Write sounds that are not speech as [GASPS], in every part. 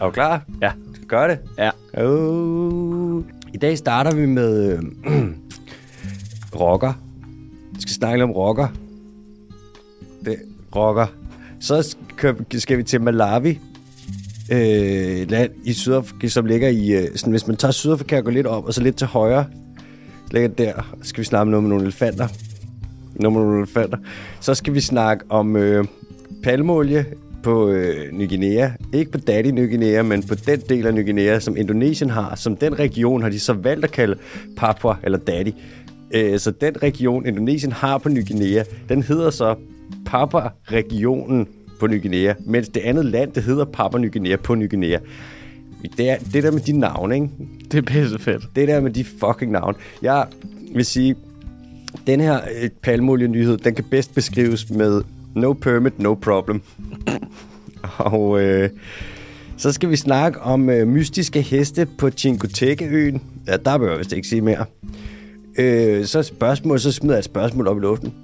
Er du klar? Ja. Skal gøre det? Ja. Oh. I dag starter vi med øh, [CLEARS THROAT] rocker. Vi skal snakke om rocker. Det, rocker. Så skal, vi til Malawi. Øh, land i Sydafrika, som ligger i... Øh, sådan, hvis man tager Sydafrika og går lidt op, og så lidt til højre, ligger der. Så skal vi snakke om noget med nogle elefanter. Noget med nogle elefanter. Så skal vi snakke om øh, palmolie på øh, Ny Guinea. Ikke på Daddy Ny Guinea, men på den del af Ny Guinea, som Indonesien har. Som den region har de så valgt at kalde Papua eller Daddy. Øh, så den region, Indonesien har på Ny Guinea, den hedder så Papua-regionen på Ny Guinea, mens det andet land, det hedder Papua Ny Guinea på Ny Guinea. Det, er, det der med de navne, ikke? Det er pisse fedt. Det der med de fucking navne. Jeg vil sige, den her øh, palmolie-nyhed, den kan bedst beskrives med no permit, no problem. [COUGHS] Og øh, så skal vi snakke om øh, mystiske heste på Chincoteca-øen. Ja, der behøver jeg vist ikke sige mere. Øh, så, spørgsmål, så smider jeg et spørgsmål op i luften.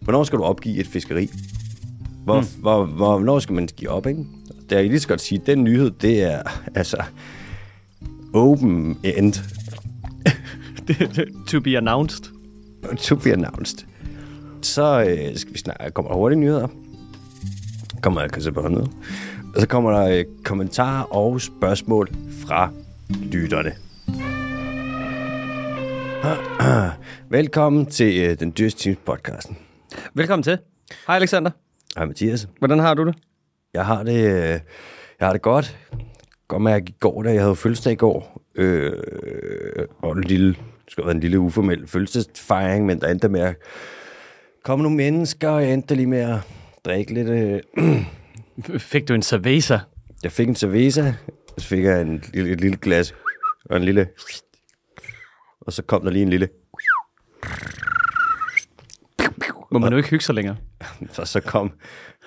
Hvornår skal du opgive et fiskeri? Hvor, hmm. hvor, hvor, hvornår skal man give op, ikke? Det er lige så godt sige, den nyhed, det er [LAUGHS] altså open end [LAUGHS] to be announced. to be announced. Så øh, skal vi snakke, kommer der hurtige nyheder. Kommer der kan på hånden. Og så kommer der øh, kommentarer og spørgsmål fra lytterne. [CLEARS THROAT] Velkommen til øh, den dyreste teams podcasten. Velkommen til. Hej Alexander. Hej Mathias. Hvordan har du det? Jeg har det, øh, jeg har det godt. Godt mærke i går, da jeg havde fødselsdag i går. Øh, og en lille, det skulle have været en lille uformel fødselsdagsfejring, men der endte med at komme nogle mennesker, og lige med at drikke lidt. Øh, Fik du en cerveza? jeg fik en cerveza, så fik jeg en, lille- et lille glas, og en lille... Og så kom der lige en lille... Må man jo ikke hygge sig længere? [LAUGHS] Så så kom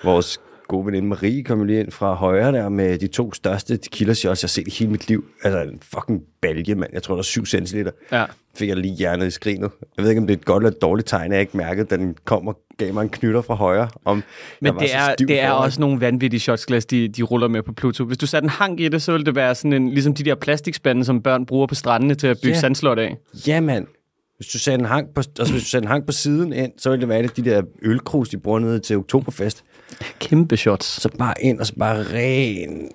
vores gode veninde Marie kom jo lige ind fra højre der med de to største tequila shots, jeg har set i hele mit liv. Altså en fucking balje, mand. Jeg tror, der er 7 centiliter. Ja. Fik jeg lige hjernet i skrinet. Jeg ved ikke, om det er et godt eller et dårligt tegn, jeg ikke mærkede, da den kom og gav mig en knytter fra højre. Om Men det er, det er også nogle vanvittige shotsglas, de, de ruller med på Pluto. Hvis du satte en hang i det, så ville det være sådan en, ligesom de der plastikspande, som børn bruger på strandene til at bygge Ja. sandslot af. Ja, mand. Hvis du satte en hang på, altså, hvis du satte en hang på siden ind, så ville det være det, de der ølkrus, de bruger nede til oktoberfest. Kæmpe shots. Så bare ind, og så bare ren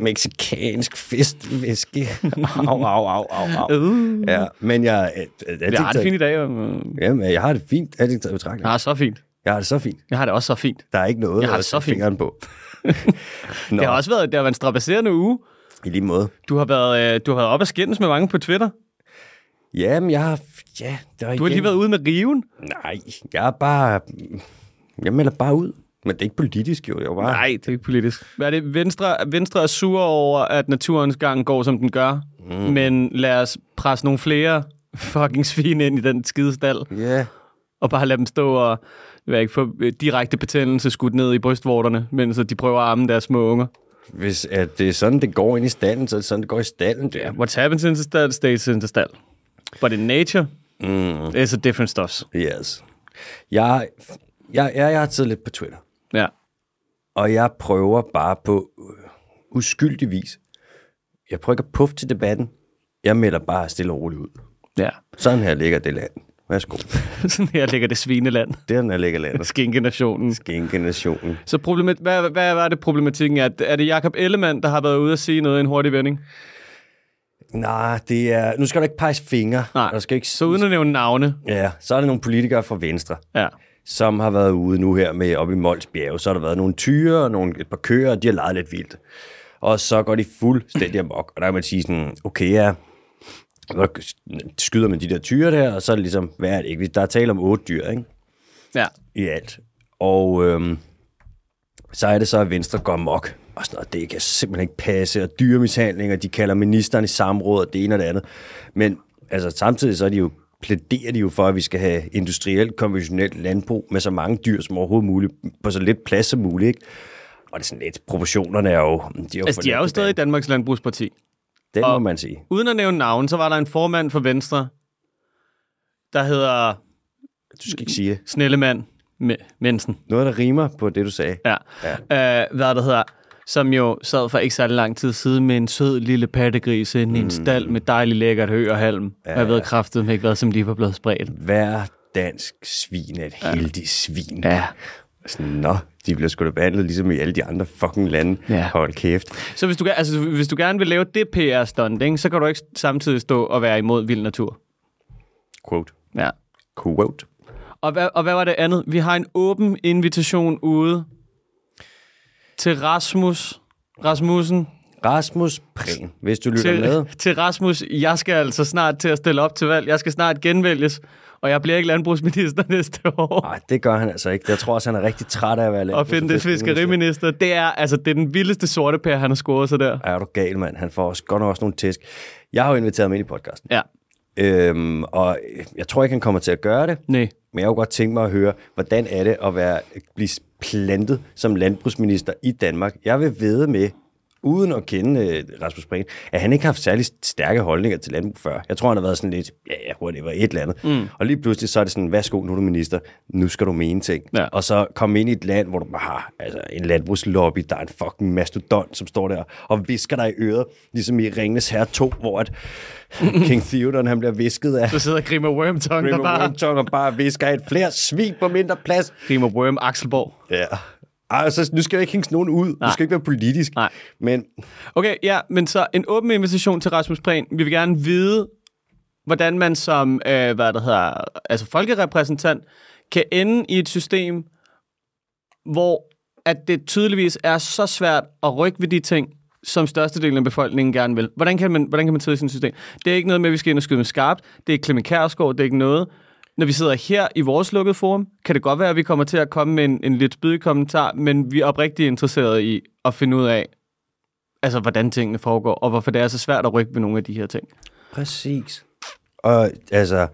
meksikansk festvæske. [LAUGHS] au, au, au, au, au. Uh. Ja, men jeg... jeg, jeg, Jeg har det fint i dag. og- Jamen, jeg har det fint. Er i betragtning? Jeg har det så fint. Jeg har det så fint. Jeg har det også så fint. Der er ikke noget Jeg har det så fint. fingeren på. [LAUGHS] Det har også været, det har været en strapasserende uge. i lige måde. Du har været, øh, du har været op og skændes med mange på Twitter. Jamen, jeg har... Ja, der er Du har lige været ude med riven. Nej, jeg er bare... Jeg melder bare ud. Men det er ikke politisk, jo. Jeg er bare... Nej, det er ikke politisk. Hvad er det? Venstre, Venstre er sur over, at naturens gang går, som den gør. Mm. Men lad os presse nogle flere fucking svin ind i den skide stald, Ja, og bare lade dem stå og jeg ikke, få øh, direkte betændelse skudt ned i brystvorterne, mens de prøver at arme deres små unger. hvis at det er sådan, det går ind i stallen, så er det sådan, det går i stallen. Der. What happens in the stall stays in the stall. But in nature, Mm, it's a different stuff. yes. Jeg, jeg, jeg, jeg har taget lidt på Twitter. Ja. Og jeg prøver bare på øh, uskyldig vis. Jeg prøver ikke at puffe til debatten. Jeg melder bare stille og roligt ud. Ja. Sådan her ligger det land. Værsgo. [LAUGHS] Sådan her ligger det svineland. Den her ligger landet. Skinkenationen. Skænke-nationen. Så problemat, hvad, hvad var det problematikken? Er, er det Jakob Ellemann, der har været ude at sige noget i en hurtig vending? Nej, det er... Nu skal du ikke pege fingre. Nej. Der skal ikke... Så uden at nævne navne. Ja, så er der nogle politikere fra Venstre, Ja. Som har været ude nu her med op i Mols Bjerge. Så har der været nogle tyre og nogle, et par køer, og de har leget lidt vildt. Og så går de fuldstændig amok. Og der kan man sige sådan, okay, ja, så skyder man de der tyre der, og så er det ligesom, hvad er det ikke? Der er tale om otte dyr, ikke? Ja. i alt. Og øhm, så er det så, at Venstre går mok. Og sådan noget, det kan simpelthen ikke passe. Og dyremishandling, og de kalder ministeren i samråd, og det ene og det andet. Men altså, samtidig så er de jo, plæderer de jo for, at vi skal have industrielt, konventionelt landbrug med så mange dyr som overhovedet muligt, på så lidt plads som muligt. Ikke? Og det er sådan lidt, proportionerne er jo... De er jo, Altså, de er jo stadig Danmarks Landbrugsparti. Den må man sige. Uden at nævne navn, så var der en formand for Venstre, der hedder Du skal ikke sige Snellemand Me- Mensen. noget, der rimer på det, du sagde. Ja. ja. Øh, hvad der hedder. Som jo sad for ikke særlig lang tid siden med en sød lille pattegris inde i en stald med dejlig lækkert hø og halm. Ja. Og jeg ved kraftet ikke hvad som lige var blevet spredt. Hver dansk svin er et heldigt svin. Ja. Sådan, nå, de bliver sgu da behandlet ligesom i alle de andre fucking lande. Ja. Hold kæft. Så hvis du, gerne- altså, hvis du gerne vil lave det PR-stunt, så kan du ikke samtidig stå og være imod vild natur. Quote. Ja. Quote. Og hvad, og hvad var det andet? Vi har en åben invitation ude til Rasmus Rasmussen. Rasmus Prehn, hvis du lytter Til, med. [LAUGHS] til Rasmus, jeg skal altså snart til at stille op til valg. Jeg skal snart genvælges, og jeg bliver ikke landbrugsminister [LAUGHS] næste år. Nej, det gør han altså ikke. Jeg tror også, han er rigtig træt af at være Og finde det fiskeriminister. Det er, altså, det er den vildeste sorte pære, han har scoret sig der. Er du gal, mand? Han får også godt nok også nogle tæsk. Jeg har jo inviteret ham ind i podcasten. Ja, Øhm, og jeg tror ikke, han kommer til at gøre det. nej. Men jeg kunne godt tænke mig at høre, hvordan er det at være, blive plantet som landbrugsminister i Danmark? Jeg vil vide med, uden at kende øh, Rasmus Prehn, at han ikke har haft særlig stærke holdninger til landbrug før. Jeg tror, han har været sådan lidt, ja, ja, whatever, et eller andet. Mm. Og lige pludselig så er det sådan, værsgo, nu er du minister, nu skal du mene ting. Ja. Og så komme ind i et land, hvor du bare har altså, en landbrugslobby, der er en fucking mastodont, som står der og visker dig i øret, ligesom i Ringenes Herre 2, hvor at [LAUGHS] King Theoden, han bliver visket af Så sidder Grimer Wormtongue der Raymond bare. Wormtongue og bare visker et flere svin på mindre plads. Grimer Worm Axelborg. Ja. Altså, nu skal jeg ikke hænge nogen ud. Du skal ikke være politisk. Nej. Men Okay, ja, men så en åben invitation til Rasmus Prehn. Vi vil gerne vide, hvordan man som, øh, hvad der hedder, altså folkerepræsentant, kan ende i et system, hvor at det tydeligvis er så svært at rykke ved de ting, som størstedelen af befolkningen gerne vil. Hvordan kan man, hvordan kan man sidde i sådan et system? Det er ikke noget med, at vi skal ind og skyde med skarpt. Det er Clement Kærsgaard, det er ikke noget. Når vi sidder her i vores lukkede forum, kan det godt være, at vi kommer til at komme med en, en lidt spydig kommentar, men vi er oprigtigt interesserede i at finde ud af, altså hvordan tingene foregår, og hvorfor det er så svært at rykke ved nogle af de her ting. præcis. Og altså,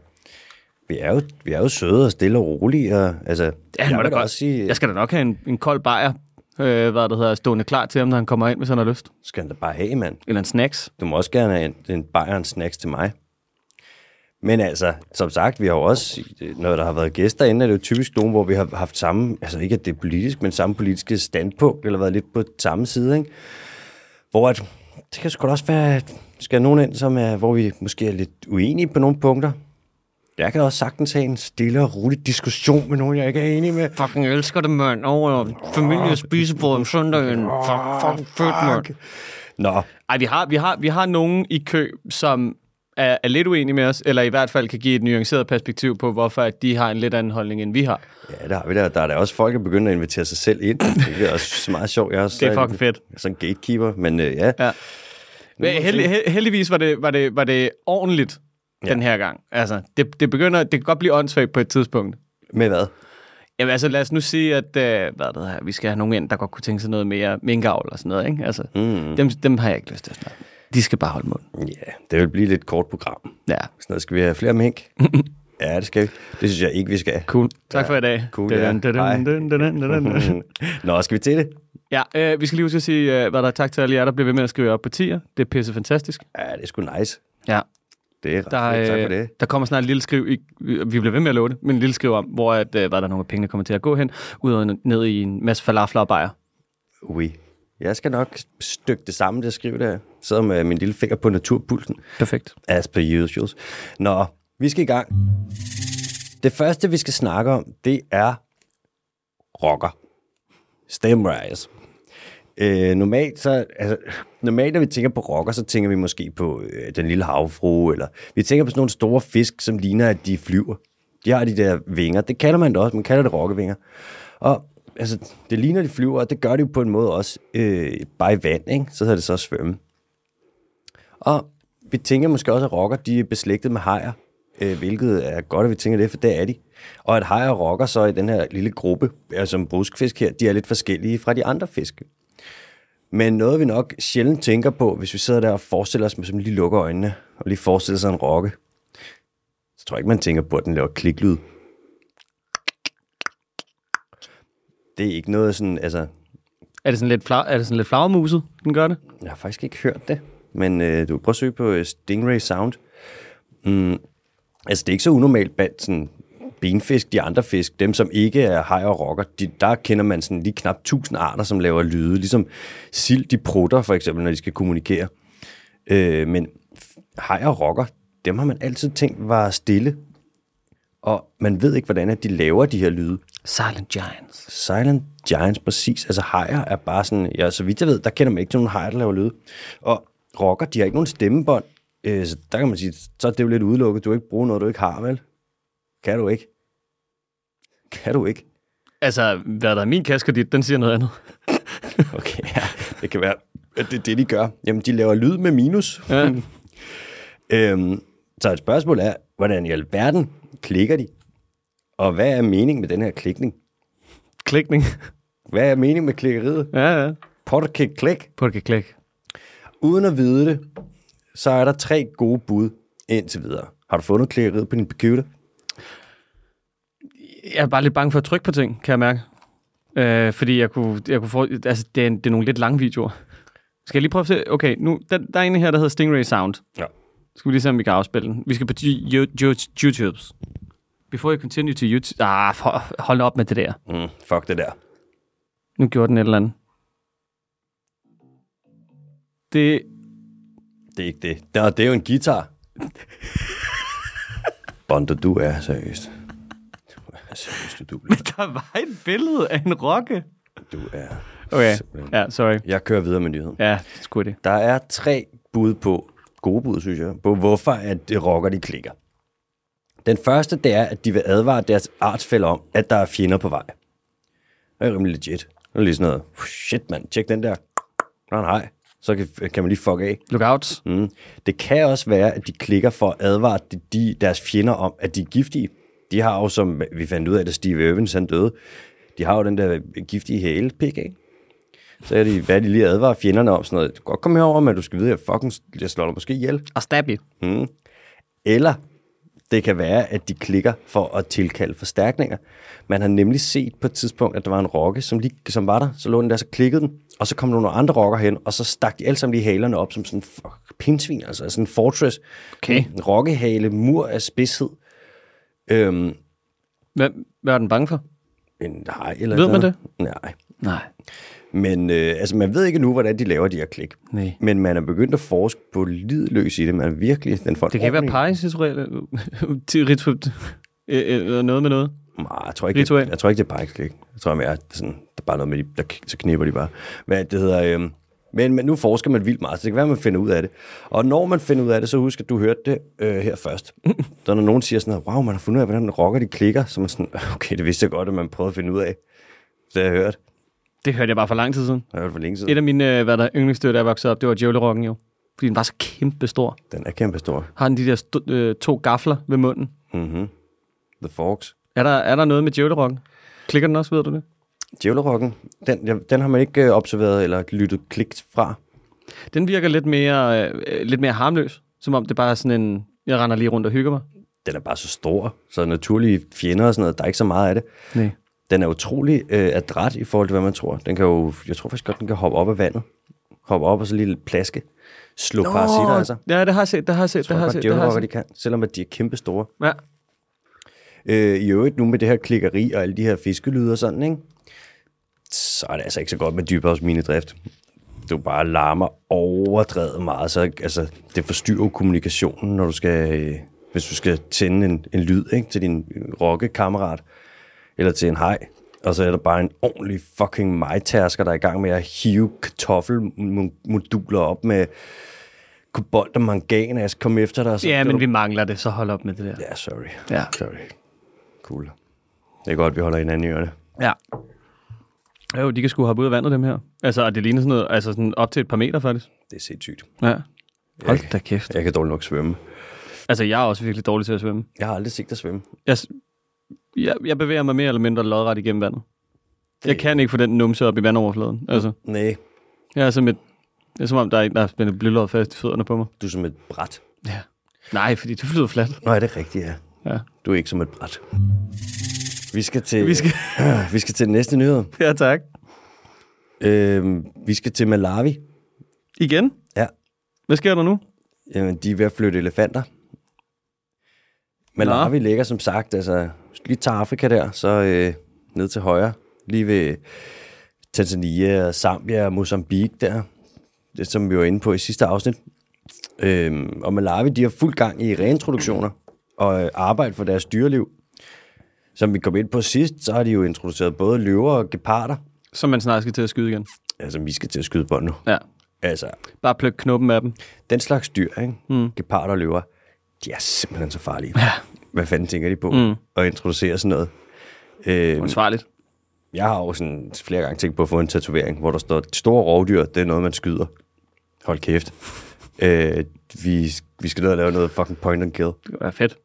vi er jo, vi er jo søde og stille og rolige. Og, altså, Ja, jeg er det da godt. også sige, Jeg skal da nok have en, en kold bajer, øh, hvad det hedder, stående klar til ham, når han kommer ind, hvis han har lyst. skal han da bare have, mand. Eller en snacks. Du må også gerne have en, en bajer og en snacks til mig. Men altså, som sagt, vi har jo også, når der har været gæster inde, er det jo typisk nogen, hvor vi har haft samme, altså ikke at det er politisk, men samme politiske standpunkt, eller været lidt på samme side, ikke? Hvor at, det kan sgu da også være, skal nogen ind, som er, hvor vi måske er lidt uenige på nogle punkter. Jeg kan også sagtens have en stille og rolig diskussion med nogen, jeg ikke er enig med. Fucking elsker det, mand. Over familie spisebord om søndagen. Fuck, fuck, fedt, mand. Nå, Ej, vi har, vi, har, vi har nogen i kø, som er, er lidt uenige med os, eller i hvert fald kan give et nuanceret perspektiv på, hvorfor at de har en lidt anden holdning, end vi har. ja, der har vi der. Der er der også folk, der begynder at invitere sig selv ind. Det er også meget sjovt. Jeg er også Det er fucking fedt. Sådan en gatekeeper, men øh, ja. Ja. Men heldig, held, heldigvis var det, var det, var det ordentligt ja. den her gang. Altså, det, det begynder, det kan godt blive åndssvagt på et tidspunkt. Med hvad? Jamen altså, lad os nu sige, at øh, hvad det her, vi skal have nogen ind, der godt kunne tænke sig noget mere minkavl og sådan noget. Ikke? Altså, mm. dem, dem har jeg ikke lyst til at snakke med. De skal bare holde mund. Ja, det vil blive lidt kort program. Ja, Sådan noget skal vi have flere mink. [LAUGHS] ja, det skal vi. Det synes jeg ikke, vi skal. cool. Tak Ja, for i dag. cool, ja. [LAUGHS] Nå, skal vi til det? Ja, øh, vi skal lige huske at sige, øh, hvad der er tak til alle jer, der bliver ved med at skrive op på tier. Det er pisse fantastisk. Ja, det er sgu nice. Ja, Det er ret der, fedt. Tak for øh, det. der kommer snart et lille skriv, i, vi bliver ved med at love det, men en lille skriv om, hvor at, øh, hvad der er nogle af pengene kommer til at gå hen, ud og ned i en masse falafler og bajer. Oui. Jeg skal nok stykke det sammen, det skriver der. Sidder med min lille finger på naturpulsen. Perfekt. As per usual. Nå, vi skal i gang. Det første, vi skal snakke om, det er rocker. Stemrise. Øh, normalt, så, altså, normalt, når vi tænker på rocker, så tænker vi måske på øh, den lille havfrue, eller vi tænker på sådan nogle store fisk, som ligner, at de flyver. De har de der vinger. Det kalder man det også. Man kalder det rokkevinger. Og altså, det ligner, de flyver, og det gør de jo på en måde også øh, bare i vand, ikke? Så hedder det så at svømme. Og vi tænker måske også, at rocker de er beslægtet med hajer, øh, hvilket er godt, at vi tænker det, for det er de. Og at hajer og rocker så i den her lille gruppe, altså som bruskfisk her, de er lidt forskellige fra de andre fiske. Men noget, vi nok sjældent tænker på, hvis vi sidder der og forestiller os, med som lige lukker øjnene, og lige forestiller sig en rokke, så tror jeg ikke, man tænker på, at den laver kliklyd. Det er ikke noget sådan, altså, Er det sådan lidt, flag, er det sådan lidt flagermuset, den gør det? Jeg har faktisk ikke hørt det, men øh, du kan prøve at søge på øh, Stingray Sound. Mm, altså, det er ikke så unormalt blandt sådan benfisk, de andre fisk, dem som ikke er haj og rokker, de, der kender man sådan lige knap 1000 arter, som laver lyde. Ligesom sild, de prutter for eksempel, når de skal kommunikere. Øh, men haj og rokker, dem har man altid tænkt var stille. Og man ved ikke, hvordan at de laver de her lyde. Silent Giants. Silent Giants, præcis. Altså hajer er bare sådan, ja, så vidt jeg ved, der kender man ikke til nogen hajer, der laver lyde. Og rocker, de har ikke nogen stemmebånd. Øh, så der kan man sige, så er det jo lidt udelukket. Du kan ikke bruge noget, du ikke har, vel? Kan du ikke? Kan du ikke? Altså, hvad der er min kaskedit, den siger noget andet. [LAUGHS] Okay, ja, det kan være, at det er det, de gør. Jamen, de laver lyd med minus. Ja. [LAUGHS] Øhm, så et spørgsmål er, hvordan i alverden klikker de? Og hvad er meningen med den her klikning? Klikning. Hvad er meningen med klikkeriet? Ja, ja. Potterkick klik. Det klik. Uden at vide det, så er der tre gode bud indtil videre. Har du fundet klikkeriet på din computer? Jeg er bare lidt bange for at trykke på ting, kan jeg mærke. Øh, fordi jeg kunne, jeg kunne få, altså, det er, det er nogle lidt lange videoer. Skal jeg lige prøve at se? Okay, nu, der, der er en her, der hedder Stingray Sound. Ja. Skal vi lige se, om vi kan afspille den. Vi skal på Yo- Yo- YouTube. Before you continue to YouTube... Ah, for, hold op med det der. Mm, fuck det der. Nu gjorde den et eller andet. Det, Det er ikke det. Nå, det er jo en guitar. [LAUGHS] Bondo, du er seriøst. Du er seriøst, du, [LAUGHS] der var et billede af en rokke. du er Okay, simpelthen. ja, sorry. Jeg kører videre med nyheden. Ja, sgu det. Der er tre bud på, gode bud, synes jeg, på hvorfor at det rocker, de klikker. Den første, det er, at de vil advare deres artsfælder om, at der er fjender på vej. Det er rimelig legit. Det er lige sådan noget, shit mand, tjek den der. Nå, nej. Så kan, kan man lige fuck af. Lookouts. Mm. Det kan også være, at de klikker for at advare de, de, deres fjender om, at de er giftige. De har jo, som vi fandt ud af, da Steve Irwin han døde, de har jo den der giftige hæle, pik, ikke? Så er de, hvad de lige advarer fjenderne om sådan noget. Du kan godt komme herover, men du skal vide, at jeg fucking jeg slår dig måske ihjel. Og stab you. Mm. Eller det kan være, at de klikker for at tilkalde forstærkninger. Man har nemlig set på et tidspunkt, at der var en rokke, som, lige, som var der. Så lå den der, så klikkede den, og så kom der nogle andre rokker hen, og så stak de alle sammen lige halerne op som sådan fuck, pindsvin, altså sådan en fortress. Okay. En rokkehale, mur af spidshed. Øhm, Hvad, hvad er den bange for? en hej eller Ved man noget. Nej. Nej. Men øh, altså, man ved ikke nu, hvordan de laver de her klik. Nej. Men man er begyndt at forske på lidløs i det. Man er virkelig... Den får en Det kan ikke være ordentlig- pejsritual til ritual, eller noget med noget. Nej, jeg tror ikke, Ritual. det, jeg tror ikke, det er parksklik. Jeg tror mere, at det sådan, der er bare noget med, de, der, så knipper de bare. Men det hedder, øhm, men, men nu forsker man vildt meget, så det kan være, at man finder ud af det. Og når man finder ud af det, så husk, at du hørte det øh, her først. [LAUGHS] Så når nogen siger sådan noget, wow, man har fundet ud af, hvordan rocker de klikker, så man sådan, [LAUGHS] okay, det vidste jeg godt, at man prøvede at finde ud af. Jeg har hørt. Det hørte jeg bare for lang tid siden. Jeg har hørt for længe siden. Et af mine, øh, hvad der yndlingsdyr, da jeg voksede op, det var djævlerokken jo. Fordi den var så kæmpe stor. Den er kæmpe stor. Har den de der st- øh, to gafler ved munden. Mm-hmm. The Forks. Er der, er der noget med djævlerokken? Klikker den også, ved du det? Djævlerokken, den, den har man ikke øh, observeret eller lyttet klikt fra. Den virker lidt mere, øh, lidt mere harmløs. Som om det bare er sådan en, jeg render lige rundt og hygger mig. Den er bare så stor, så naturlige fjender og sådan noget, der er ikke så meget af det. Nej. Den er utrolig øh, adræt i forhold til, hvad man tror. Den kan jo, jeg tror faktisk godt, den kan hoppe op af vandet. Hoppe op og så lige plaske. Slå Nå, parasitter sig. Ja, det har jeg set, det har jeg set, Jeg tror det har jeg godt, set. Det har djævlerokker, de set. kan, selvom at de er kæmpe store. Ja. Øh, I øvrigt nu med det her klikkeri og alle de her fiskelyde og sådan, ikke? så er det altså ikke så godt med dybhavsminedrift. Du bare larmer overdrevet meget, så altså, det forstyrrer kommunikationen, når du skal, øh, hvis du skal tænde en, en lyd ikke, til din rokkekammerat, eller til en hej, og så er der bare en ordentlig fucking majtærsker, der er i gang med at hive kartoffelmoduler op med kobolt og mangan, jeg skal komme efter dig. Så ja, men du... vi mangler det, så hold op med det der. Ja, sorry. Ja. Sorry. Cool. Det er godt, vi holder hinanden i ørene. Ja. Jo, de kan sgu hoppe ud af vandet, dem her. Altså, og det ligner sådan noget, altså sådan op til et par meter, faktisk. Det er sindssygt. Ja. Hold da kæft. Jeg kan dårligt nok svømme. Altså, jeg er også virkelig dårlig til at svømme. Jeg har aldrig set dig svømme. Jeg, jeg, jeg bevæger mig mere eller mindre lodret igennem vandet. Det... Jeg kan ikke få den numse op i vandoverfladen. Altså, Nej, jeg er som et... Det er som om, der er en, der har spændt fast i fødderne på mig. du er som et bræt. Ja. Nej, fordi det flyder fladt. Nå, er det rigtigt, ja. Ja. Du er ikke som et bræt. Vi skal til, Vi skal... [LAUGHS] vi skal til den næste nyhed. ja, tak. Øh, vi skal til Malawi. Igen? Ja. Hvad sker der nu? Jamen, de er ved at flytte elefanter. Malawi ligger som sagt, altså, lige tager Afrika der, så øh, ned til højre, lige ved Tanzania, Zambia og Mozambique der, det som vi var inde på i sidste afsnit. Øhm, og Malawi, de har fuld gang i reintroduktioner og øh, arbejde for deres dyreliv. Som vi kom ind på sidst, så har de jo introduceret både løver og geparder. Som man snart skal til at skyde igen. Altså, vi skal til at skyde på nu. Ja. Altså, Bare pluk knuppen af dem. den slags dyr, ikke? Mm. geparder og løver, de er simpelthen så farlige. Ja. Hvad fanden tænker de på mm. at introducere sådan noget? Øh, Uansvarligt. jeg har jo sådan flere gange tænkt på at få en tatovering, hvor der står, store rovdyr, det er noget, man skyder. Hold kæft. øh, vi, vi skal ned og lave noget fucking point and kill. Det er fedt.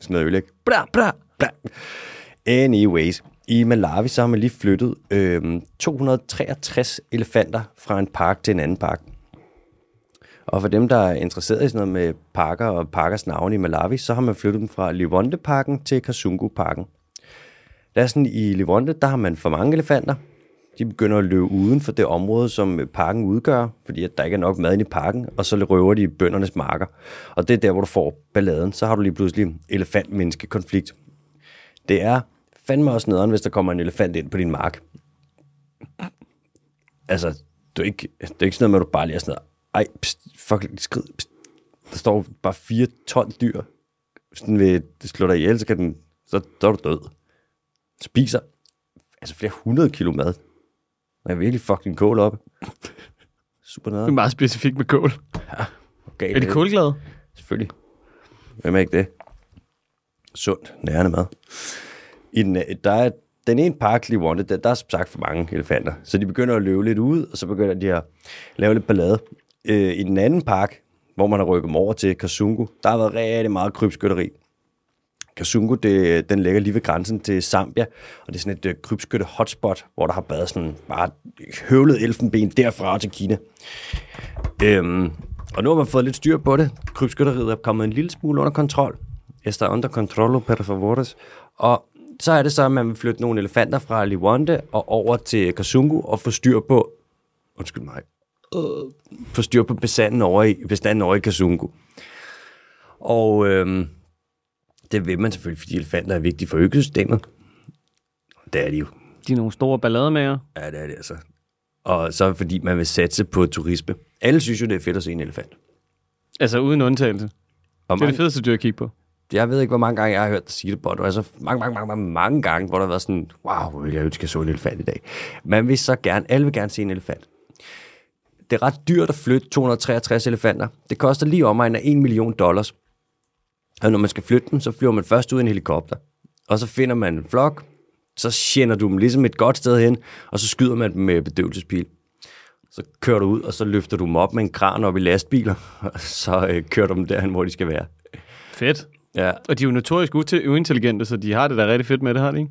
Sådan noget øl, ikke? Bra, bra, bra. Anyways, i Malawi så har man lige flyttet øh, 263 elefanter fra en park til en anden park. Og for dem, der er interesseret i sådan noget med parker og parkers navne i Malawi, så har man flyttet dem fra Livonde-parken til Kasungu-parken. Der er sådan, i Livonde, der har man for mange elefanter. De begynder at løbe uden for det område, som parken udgør, fordi at der ikke er nok mad i parken, og så røver de bøndernes marker. Og det er der, hvor du får balladen. Så har du lige pludselig elefant-menneske-konflikt. Det er fandme også nederen, hvis der kommer en elefant ind på din mark. Altså, det er ikke, det er ikke sådan noget med, at du bare lige er sådan noget, ej, pst, fuck, skrid, pst. Der står bare fire ton dyr. Sådan ved, det slår dig ihjel, så, kan den, så, så er du død. Spiser altså flere hundrede kilo mad. Der er virkelig fucking kål op. Super Det er meget specifikt med kål. Okay, Er de kålglade? Selvfølgelig. Hvem er ikke det? Sundt, nærende mad. I den, der er den ene park, Lee Wanted, der, der er som sagt for mange elefanter. Så de begynder at løbe lidt ud, og så begynder de at lave lidt ballade. Øh, I den anden park, hvor man har rykket dem over til Kasungu, der har været rigtig meget krybskytteri. Kasungu, det, den ligger lige ved grænsen til Zambia, og det er sådan et øh, krybskytte hotspot, hvor der har været sådan bare høvlet elfenben derfra til Kina. Øhm, og nu har man fået lidt styr på det. Krybskytteriet er kommet en lille smule under kontrol. Está under control, per favores. Og så er det så, at man vil flytte nogle elefanter fra Liwonde og over til Kasungu og få styr på... Undskyld mig. Øh, få styr på bestanden over i, bestanden over i Kasungu. Og øhm, det vil man selvfølgelig, fordi elefanter er vigtige for økosystemet. Det er de jo. De er nogle store ballademager. Ja, det er det altså. Og så fordi man vil satse på turisme. Alle synes jo, det er fedt at se en elefant. Altså uden undtagelse. Og Det er det fedeste dyr at kigge på. jeg ved ikke, hvor mange gange jeg har hørt dig sige det, Bono. Altså mange, mange, mange, mange, mange gange, hvor der har været sådan, wow, jeg ønske, at jeg så en elefant i dag. Man vil så gerne, alle vil gerne se en elefant. Det er ret dyrt at flytte 263 elefanter. Det koster lige omegn af 1 million dollars. Og når man skal flytte dem, så flyver man først ud i en helikopter. Og så finder man en flok, så tjener du dem ligesom et godt sted hen, og så skyder man dem med bedøvelsespil. Så kører du ud, og så løfter du dem op med en kran op i lastbiler, [LAUGHS] og så øh, kører du dem derhen, hvor de skal være. Fedt. Ja, Og de er jo notorisk uintelligente, så de har det da rigtig fedt med det, har de ikke?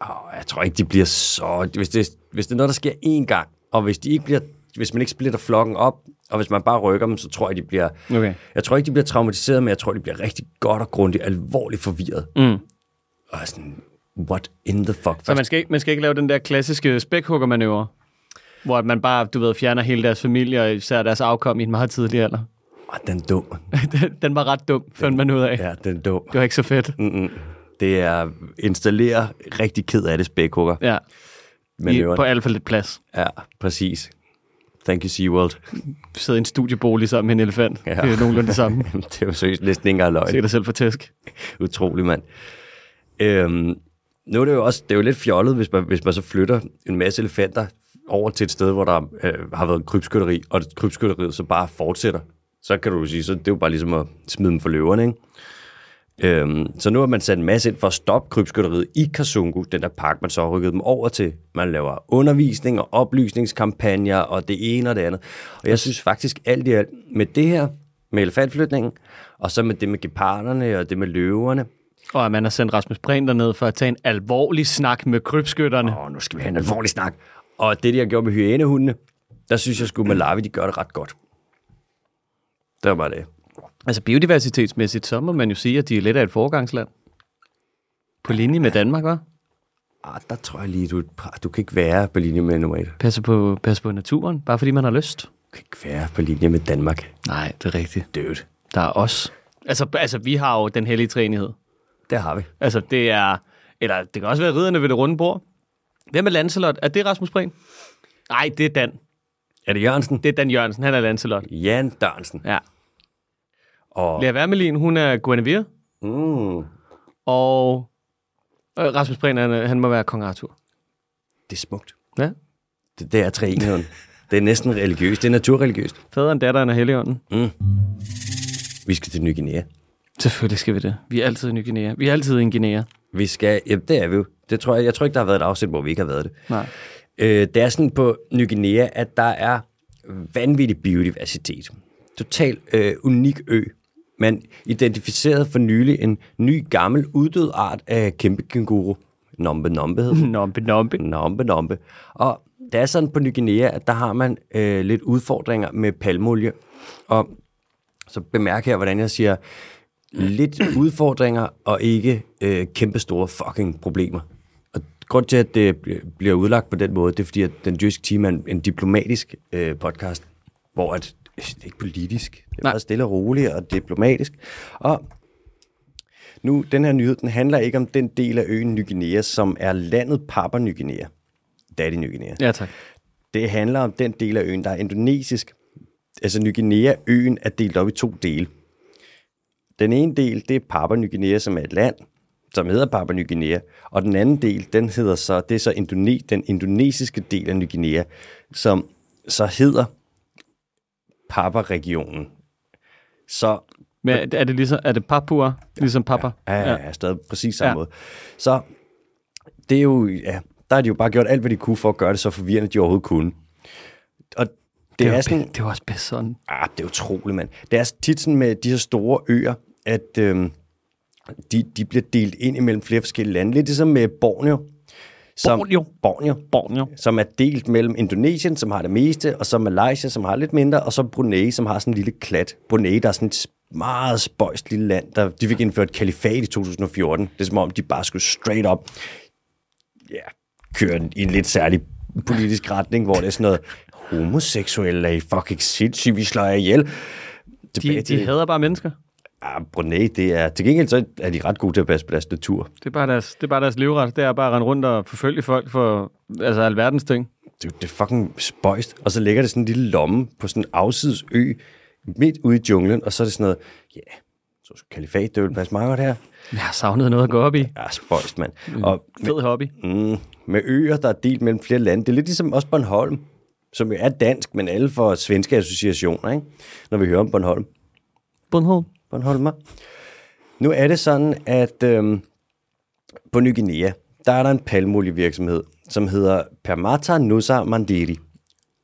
Oh, jeg tror ikke, de bliver så... Hvis det, hvis det er noget, der sker én gang, og hvis, de ikke bliver, hvis man ikke splitter flokken op, og hvis man bare rykker dem, så tror jeg, de bliver... Okay. Jeg tror ikke, de bliver traumatiseret, men jeg tror, de bliver rigtig godt og grundigt alvorligt forvirret. Mm. Og sådan, what in the fuck? Så man skal, ikke, man skal ikke lave den der klassiske spækhuggermanøvre, hvor at man bare, du ved, fjerner hele deres familie, og især deres afkom i en meget tidlig alder. Oh, den er dum. [LAUGHS] den, den var ret dum, fandt man ud af. Ja, den er dum. Det var ikke så fedt. Mm-mm. Det er installere rigtig ked af det spækhugger. Ja, I, på alt for lidt plads. Ja, præcis. Thank you, SeaWorld. Sidde i en studiebolig sammen med en elefant. Ja. Det er nogenlunde det samme. [LAUGHS] det er jo seriøst næsten ikke engang løgn. Se dig selv for tæsk. Utrolig, mand. Øhm, nu er det jo også, det er jo lidt fjollet, hvis man, hvis man så flytter en masse elefanter over til et sted, hvor der øh, har været krybskytteri, og krybskytteriet så bare fortsætter. Så kan du jo sige, så det er jo bare ligesom at smide dem for løverne, ikke? Øhm, så nu har man sat en masse ind for at stoppe krybskytteriet i Kasungu, den der park, man så har rykket dem over til. Man laver undervisning og oplysningskampagner og det ene og det andet. Og jeg synes faktisk alt i alt, med det her, med elefantflytningen, og så med det med geparderne og det med løverne, Og at man har sendt Rasmus Prehn derned for at tage en alvorlig snak med krybskytterne. Åh, nu skal vi have en alvorlig snak. Og det, de har gjort med hyænehundene, der synes jeg sgu, Malawi, de gør det ret godt. Det var bare det. Altså biodiversitetsmæssigt, så må man jo sige, at de er lidt af et foregangsland. På linje med Danmark, hva'? Ah, der tror jeg lige, du, du kan ikke være på linje med nummer et. Du Passer på, passer på naturen, bare fordi man har lyst. kan ikke være på linje med Danmark. Nej, det er rigtigt. Dødt. Der er os. Altså, altså vi har jo den hellige træenighed. Det har vi. Altså, det er... Eller det kan også være ridderne ved det runde bord. Hvem er Lancelot? Er det Rasmus Prehn? Nej, det er Dan. Er det Jørgensen? Det er Dan Jørgensen. Han er Lancelot. Jan Dørnsen. Ja. Og, Lea Wermelin, hun er Guinevere. mm, Og Rasmus Prehn, han, han må være kong Arthur. det er smukt. Ja. Det, det er træenheden. det er næsten religiøst. Det er naturreligiøst. Faderen, datteren og helligånden. Vi skal til Ny Guinea. Selvfølgelig skal vi det. Vi er altid i Ny Guinea. Vi er altid i en Guinea. Vi skal... Ja, det er vi jo. Det tror jeg, jeg tror ikke, der har været et afsnit, hvor vi ikke har været det. Nej. Øh, det er sådan på Ny Guinea, at der er vanvittig biodiversitet. Total øh, unik ø. Man identificerede for nylig en ny, gammel, uddød art af kæmpe kænguru. Nombe nombe hed. [LAUGHS] Nombe, nombe. Nombe nombe. Og det er sådan på Ny Guinea, at der har man øh, lidt udfordringer med palmolie. Og så bemærk her, hvordan jeg siger lidt udfordringer og ikke øh, kæmpe store fucking problemer. Og grund til, at det bl- bliver udlagt på den måde, det er fordi, at den jyske team er en, en diplomatisk øh, podcast, hvor at, det er ikke politisk, det er Nej. meget stille og roligt og diplomatisk. Og nu, den her nyhed, den handler ikke om den del af øen Ny Guinea, som er landet Papua Ny Guinea. Daddy Ny Guinea. Ja, tak. Det handler om den del af øen, der er indonesisk. Altså Ny Guinea-øen er delt op i to dele. Den ene del, det er Papua Ny Guinea, som er et land, som hedder Papua Ny Guinea. Og den anden del, den hedder så, det er så Indone, den indonesiske del af Ny Guinea, som så hedder Papua-regionen. Så Men er er det, ligesom, er det Papua, ligesom Papa? Ja, ja, ja. stadig præcis samme Ja. ja. måde. Så det er jo, ja, der har de jo bare gjort alt, hvad de kunne for at gøre det så forvirrende, de overhovedet kunne. Og det, det er, var sådan, det var også bedst sådan. ah, det er utroligt, mand. Det er tit sådan med de her store øer, at øhm, de, de bliver delt ind imellem flere forskellige lande. Lidt ligesom med Borneo. Som, Borneo? Borneo. Borneo. Som er delt mellem Indonesien, som har det meste, og så Malaysia, som har lidt mindre, og så Brunei, som har sådan en lille klat. Brunei, der er sådan et meget spøjst lille land, der de fik indført kalifat i 2014. Det er som om, de bare skulle straight up ja, køre i en lidt særlig politisk retning, hvor det er sådan noget, homoseksuelle er I fucking sindssygt, vi slår jer ihjel. Tilbage De, til, de hader bare mennesker. Ah, Brunei, det er, til gengæld så er de ret gode til at passe på deres natur. Det er bare deres, det er bare deres livret. Det er bare at rende rundt og forfølge folk for altså, alverdens ting. Det, det er fucking spøjst. Og så ligger det sådan en lille lomme på sådan en afsides ø, midt ude i junglen, og så er det sådan noget, ja, yeah, så kalifat, det vil passe meget godt her. Jeg har savnet noget at gå op i. Ja, spøjst, mand. Og Fed hobby. mm, med øer, der er delt mellem flere lande, det er lidt ligesom også Bornholm, som jo er dansk, men alle får svenske associationer, ikke? når vi hører om Bornholm. Bundholm. Bornholmer. Nu er det sådan, at øhm, på Ny Guinea, der er der en palmolievirksomhed, som hedder Permata Nusa Mandiri.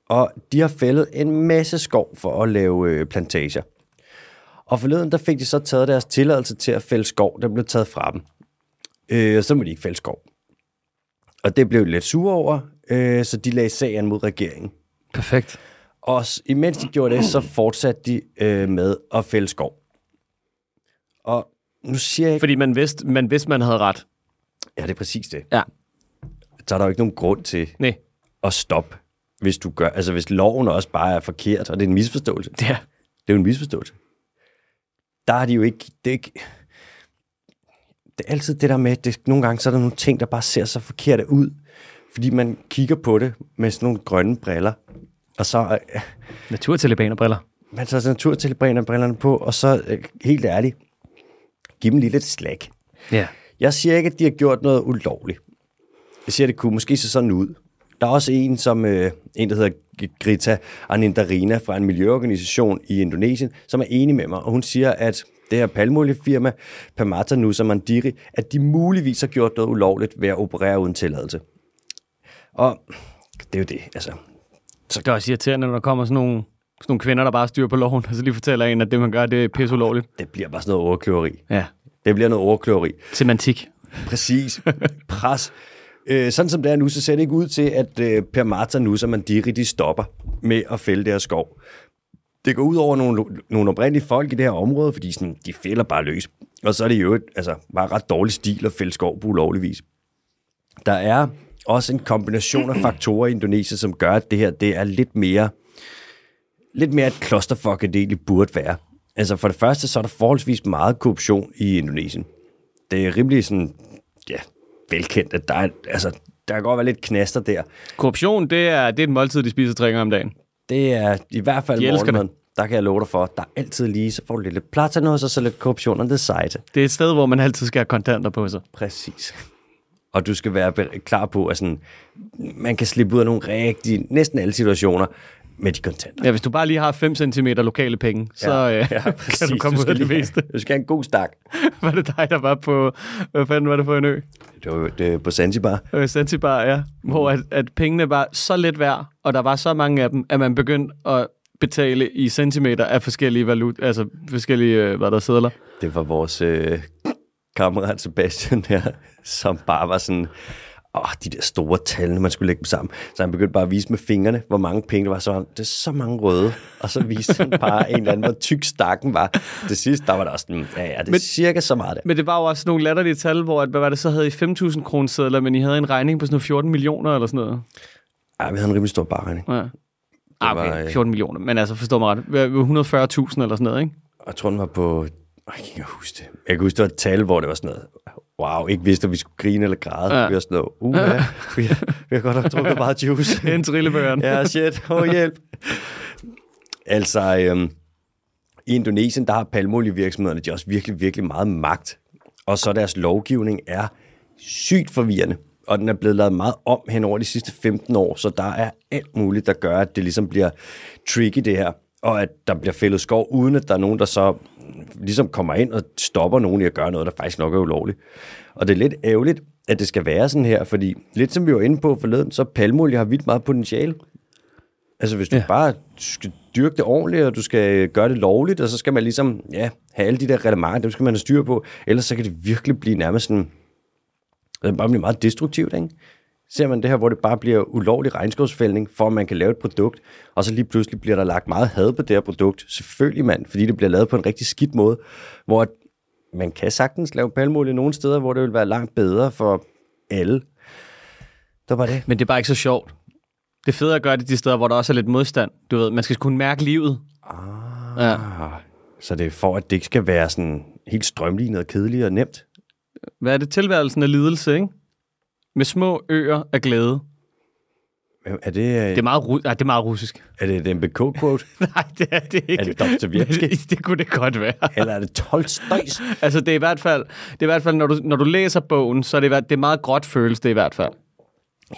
Og de har fældet en masse skov for at lave øh, plantager. Og forleden, der fik de så taget deres tilladelse til at fælde skov. Den blev taget fra dem. Øh, og så må de ikke fælde skov. Og det blev lidt sure over, øh, så de lagde sagen mod regeringen. Perfekt. Og imens de gjorde det, så fortsatte de øh, med at fælde skov. Og nu siger jeg ikke... Fordi man vidste, man vidste, man havde ret. Ja, det er præcis det. Ja. Så er der jo ikke nogen grund til Nej. at stoppe, hvis du gør... Altså, hvis loven også bare er forkert, og det er en misforståelse. Ja. Det er jo en misforståelse. Der har de jo ikke... Det er, ikke, det er altid det der med, det, nogle gange så er der nogle ting, der bare ser så forkerte ud, fordi man kigger på det med sådan nogle grønne briller, og så øh, Naturtalibanerbriller. man tager naturtilbrillerne på, og så øh, helt ærligt, giv dem lige lidt slag. Ja. Jeg siger ikke, at de har gjort noget ulovligt. Jeg siger, at det kunne måske se sådan ud. Der er også en, som øh, en, der hedder Grita Anindarina fra en miljøorganisation i Indonesien, som er enig med mig, og hun siger, at det her palmoliefirma, Permata Nusa Mandiri, at de muligvis har gjort noget ulovligt ved at operere uden tilladelse. Og det er jo det, altså. Det er også irriterende, når der kommer sådan nogle, sådan nogle kvinder, der bare styrer på loven, og så lige fortæller en, at det, man gør, det er pisse ulovligt. Det bliver bare sådan noget overkløveri. Ja. Det bliver noget overkløveri. Semantik. Præcis. Pres. Øh, sådan som det er nu, så ser det ikke ud til, at øh, Permata Nusa Mandiri, de stopper med at fælde deres skov. Det går ud over nogle, nogle oprindelige folk i det her område, fordi sådan, de fælder bare løs. Og så er det jo altså, bare ret dårlig stil at fælde skov på ulovlig vis. Der er også en kombination af faktorer i Indonesien, som gør, at det her det er lidt mere, lidt mere et klosterfuck, end det egentlig burde være. Altså for det første, så er der forholdsvis meget korruption i Indonesien. det er rimelig sådan, ja, velkendt, at der, er, altså, der kan godt være lidt knaster der. Korruption, det er, det er et måltid, de spiser tre gange om dagen. Det er i hvert fald De morgenmaden. Der kan jeg love dig for, der er altid lige, så får du lidt platanos og så lidt korruption on the side. Det er et sted, hvor man altid skal have kontanter på sig. Præcis. Og du skal være klar på, at sådan, man kan slippe ud af nogle rigtig, næsten alle situationer med de kontanter. Ja, hvis du bare lige har 5 cm lokale penge, så ja, øh, ja, [LAUGHS] kan du komme ud skal af det meste. Have, du skal have en god stak. [LAUGHS] var det dig, der var på... Hvad fanden var det for en ø? Det var det er på Zanzibar. Øh, Zanzibar, ja. Hvor at, at pengene var så lidt værd, og der var så mange af dem, at man begyndte at betale i centimeter af forskellige valut, altså forskellige, øh, hvad der sædler. Det var vores øh, kammerat Sebastian her, [LAUGHS] som bare var sådan, åh, de der store tal, når man skulle lægge dem sammen. Så han begyndte bare at vise med fingrene, hvor mange penge der var. Så var han, det er så mange røde. Og så viste han bare en eller anden, hvor tyk stakken var. Det sidste, der var der også sådan, ja, ja, det er Men- cirka så meget der. Men det var jo også nogle latterlige tal, hvor, at, hvad var det, så havde I 5.000 kroner sædler, men I havde en regning på sådan noget 14 millioner eller sådan noget. Ja, vi havde en rimelig stor barregning. Ja. Ah, var, okay, øh, 14 millioner. Men altså, forstå mig ret. Hvad- 140.000 eller sådan noget, ikke? Og jeg tror, den var på... Jeg kan ikke huske det. Jeg kan huske, det var et tal, hvor det var sådan noget... Wow, ikke vidste, om vi skulle grine eller græde. Ja. Vi var sådan noget... Uh, ja, vi, vi har godt nok drukket meget juice. [LAUGHS] En trillebøren. ja, shit. Åh, oh, hjælp. altså, øhm, i Indonesien, der har palmolievirksomhederne, de har også virkelig, virkelig meget magt. Og så deres lovgivning er sygt forvirrende. Og den er blevet lavet meget om hen over de sidste 15 år, så der er alt muligt, der gør, at det ligesom bliver tricky det her. Og at der bliver fældet skov, uden at der er nogen, der så ligesom kommer ind og stopper nogen i at gøre noget, der faktisk nok er ulovligt. Og det er lidt ærgerligt, at det skal være sådan her, fordi lidt som vi var inde på forleden, så palmolie har vildt meget potentiale. Altså hvis du ja. bare skal dyrke det ordentligt, og du skal gøre det lovligt, og så skal man ligesom ja, have alle de der reglementer, dem skal man have styr på. Ellers så kan det virkelig blive nærmest sådan, det bare blive meget destruktivt, ikke? Ser man det her, hvor det bare bliver ulovlig regnskovsfældning, for at man kan lave et produkt, og så lige pludselig bliver der lagt meget had på det her produkt. Selvfølgelig, mand, fordi det bliver lavet på en rigtig skidt måde, hvor man kan sagtens lave palmolie nogle steder, hvor det vil være langt bedre for alle. Det var det. Men det er bare ikke så sjovt. Det er fedt at gøre det de steder, hvor der også er lidt modstand. Du ved, man skal kunne mærke livet. Ah, Ja. Så det er for, at det ikke skal være sådan helt strømlignet og kedeligt og nemt. Hvad er det? Tilværelsen af lidelse, ikke? Med små øer af glæde. Er det, Det er meget, ru- nej, det er meget russisk. er det et MBK-quote, [LAUGHS] Nej, det er det ikke. Er det Dostojevskij? det, [LAUGHS] det kunne det godt være. eller er det Tolstojs? [LAUGHS] Altså, det er i hvert fald, det er i hvert fald når, du, når du læser bogen, så er det, det er meget gråt føles det i hvert fald.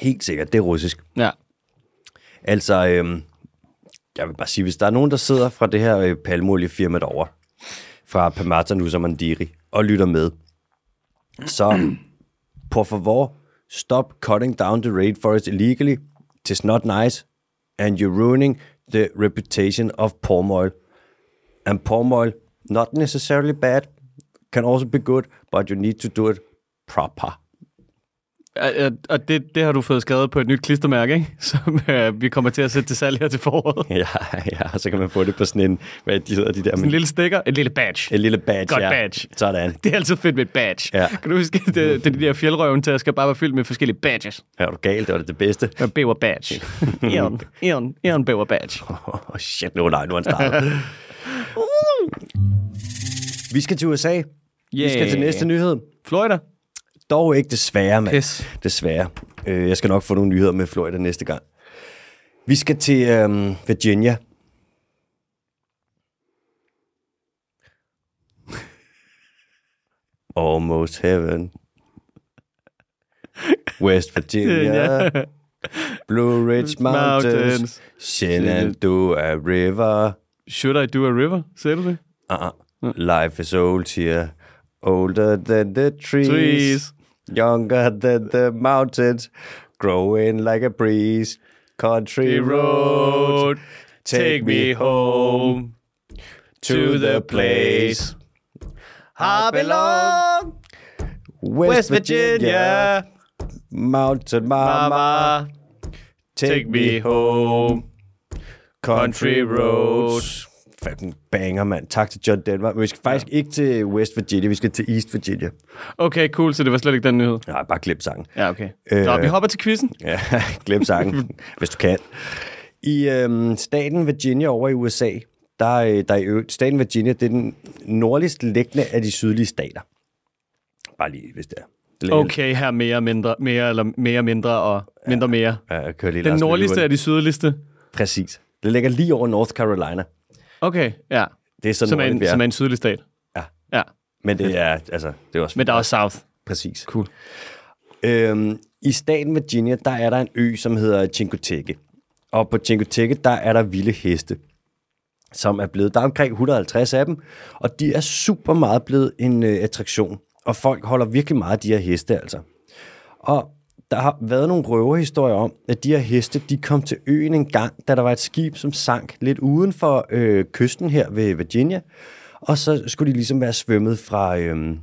Helt sikkert, det er russisk. Ja. Altså, øhm, jeg vil bare sige, hvis der er nogen, der sidder fra det her øh, palmoliefirma derovre, fra Pamata Nusamandiri, og lytter med, så [CLEARS THROAT] por favor, stop cutting down the rainforest illegally. It's not nice, and you're ruining the reputation of palm oil. And palm oil, not necessarily bad, can also be good, but you need to do it proper. Og det, det har du fået skrevet på et nyt klistermærke, ikke? [LAUGHS] Som øh, vi kommer til at sætte til salg her til foråret. [LAUGHS] Ja, ja, og så kan man få det på sådan en, hvad de hedder de der, En men, lille sticker, en lille badge. en lille badge. Godt ja. badge. Sådan. Det er altid fedt med et badge. Ja. Kan du huske, det, det er de der fjeldrøven til, at skal bare være fyldt med forskellige badges. Ja, er du galt? Det var det, det bedste. Med bæver badge. [LAUGHS] Eon, Eon, Eon bæver badge. Åh, oh, shit, nu nej, nu er han startet. Vi skal til USA. Vi skal til næste nyhed. Florida. Dog ikke desværre, mand. Pis. Desværre. Øh, jeg skal nok få nogle nyheder med Florida næste gang. Vi skal til øhm, Virginia. [LAUGHS] Almost heaven. West Virginia. Blue Ridge Mountains. Mountains. Shenandoah River. Should I do a river? Sagde du det? Uh-uh. Life is old here. Older than the trees. Trees. Younger than the mountains. Growing like a breeze. Country road. take me home to the place I belong. West Virginia. Mountain mama. Mama, take me home. Country roads. Fucking banger, mand. Tak til John Denver. Men vi skal faktisk ikke til West Virginia, vi skal til East Virginia. Okay, cool, så det var slet ikke den nyhed. Nej, bare glem sangen. Ja, okay. Øh. Så vi hopper til quizzen. [LAUGHS] Ja, glem sangen, [LAUGHS] hvis du kan. I øhm, staten Virginia over i USA, der, er- der er i staten Virginia, det er den nordligst liggende af de sydlige stater. Bare lige, hvis det er. Ligger- Okay, her mere mindre, mere eller mere mindre og mindre mere. Ja, jeg kører lige Den Lars nordligste er de sydligste. Præcis. Det ligger lige over North Carolina. Okay, ja. Det er sådan, Som en, som er en sydlig stat. Ja. Ja, Men det er, altså, det er også... men der er også South. Præcis. Cool. Øhm, I staten Virginia, der er der en ø, som hedder Chincoteague. Og på Chincoteague, der er der vilde heste, som er blevet, der er omkring 150 af dem, og de er super meget blevet en øh, attraktion. Og folk holder virkelig meget af de her heste, altså. Og der har været nogle røverhistorier om, at de her heste, de kom til øen en gang, da der var et skib, som sank lidt uden for øh, kysten her ved Virginia. Og så skulle de ligesom være svømmet fra, øh,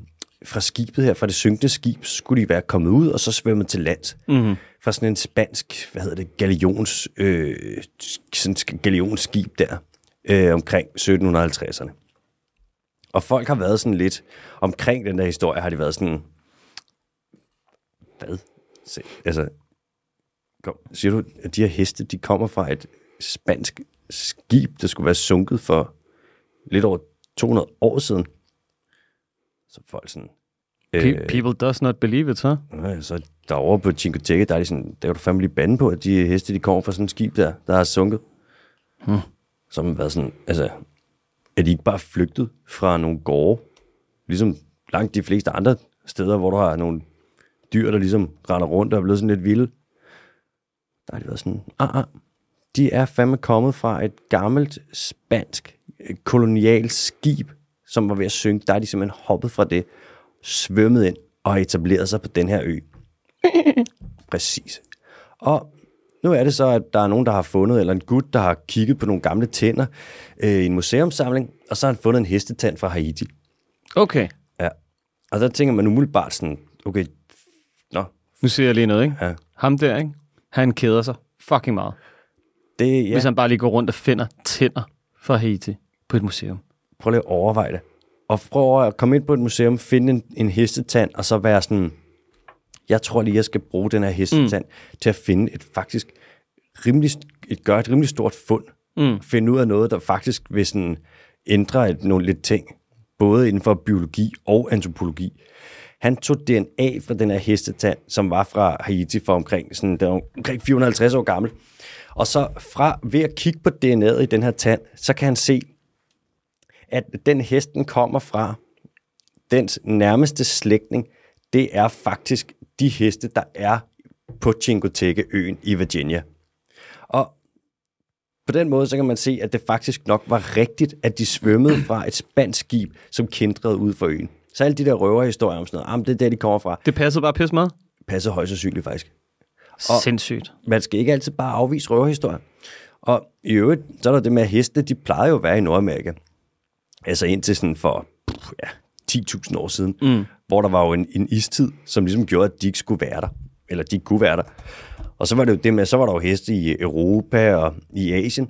fra skibet her, fra det synkende skib, skulle de være kommet ud og så svømmet til lands. Mm-hmm. Fra sådan en spansk, hvad hedder det, galions, øh, sådan et galionsskib der, øh, omkring 1750'erne. Og folk har været sådan lidt, omkring den der historie, har de været sådan, hvad? Se, altså, kom, siger du, at de her heste, de kommer fra et spansk skib, der skulle være sunket for lidt over 200 år siden? Så folk sådan... Pe- People does not believe it, så? Øh, så derovre på Cinque Terre, der er de sådan, der kan du fandme lige bande på, at de heste, de kommer fra sådan et skib der, der er sunket. Hmm. Som har været sådan, altså, er de ikke bare flygtet fra nogle gårde? Ligesom langt de fleste andre steder, hvor du har nogle dyr, der ligesom render rundt og er blevet sådan lidt vilde. Der har de været sådan, ah, ah, de er fandme kommet fra et gammelt spansk øh, kolonialt skib, som var ved at synke. Der er de simpelthen hoppet fra det, svømmet ind og etableret sig på den her ø. [LAUGHS] Præcis. Og nu er det så, at der er nogen, der har fundet, eller en gut, der har kigget på nogle gamle tænder øh, i en museumssamling, og så har han fundet en hestetand fra Haiti. Okay. Ja. Og der tænker man umiddelbart sådan, okay, nå, Nu siger jeg lige noget, ikke? Ja. Ham der, ikke? Han keder sig fucking meget. det, Ja. Hvis han bare lige går rundt og finder tænder fra Haiti på et museum. prøv lige at overveje det. Og prøv at komme ind på et museum, finde en, en hestetand, og så være sådan, jeg tror lige, jeg skal bruge den her hestetand mm. til at finde et faktisk rimelig, et, gøre et rimelig stort fund. Mm. Finde ud af noget, der faktisk vil sådan ændre et, nogle lidt ting, både inden for biologi og antropologi. Han tog DNA fra den her hestetand, som var fra Haiti for omkring, sådan, der var omkring 450 år gammel. Og så fra ved at kigge på DNA'et i den her tand, så kan han se, at den hesten kommer fra, dens nærmeste slægtning, det er faktisk de heste, der er på Chincoteague-øen i Virginia. Og på den måde, så kan man se, at det faktisk nok var rigtigt, at de svømmede fra et spansk skib, som kindrede ud for øen. Så alle de der røverhistorier om sådan noget, ah, det er der, de kommer fra, Det passede bare pisse meget. passer højst sandsynligt faktisk. Og... Sindssygt. Man skal ikke altid bare afvise røverhistorier. Og i øvrigt, så er der det med, at heste, de plejede jo at være i Nordamerika. Altså indtil sådan for pff, ja, 10.000 år siden, mm. hvor der var jo en, en istid, som ligesom gjorde, at de ikke skulle være der. Eller de ikke kunne være der. Og så var det jo det med, så var der jo heste i Europa og i Asien.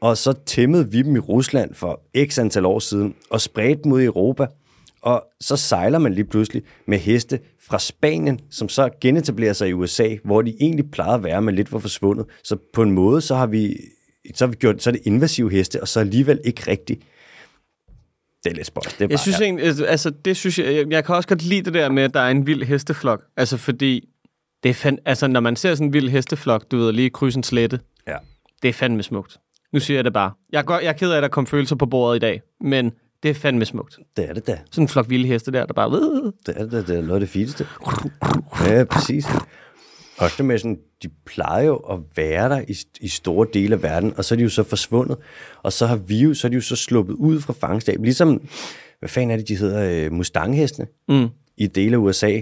Og så tæmmede vi dem i Rusland for x antal år siden, og spredte i Europa. Og så sejler man lige pludselig med heste fra Spanien, som så genetablerer sig i USA, hvor de egentlig plejede at være, men lidt var forsvundet. Så på en måde, så har vi, så har vi gjort, så er det invasive heste, og så alligevel ikke rigtigt. Det er lidt spøjt. Det er Jeg synes egentlig, altså det synes jeg, jeg, jeg kan også godt lide det der med, at der er en vild hesteflok. Altså fordi, det er fand, altså når man ser sådan en vild hesteflok, du ved, lige krydse en slette, ja. det er fandme smukt. Nu siger jeg det bare. Jeg er, godt, jeg er ked af, at der kom følelser på bordet i dag, men det er fandme smukt. Det er det da. Sådan en flok vilde heste der, der bare ved. Det er det, da. det er noget af det fineste. Ja, præcis. Også det med sådan, de plejer jo at være der i, i store dele af verden, og så er de jo så forsvundet, og så har vi jo, så er de jo så sluppet ud fra fangenskab. Ligesom, hvad fanden er det, de hedder, øh, Mustanghestene Mm. i dele af USA,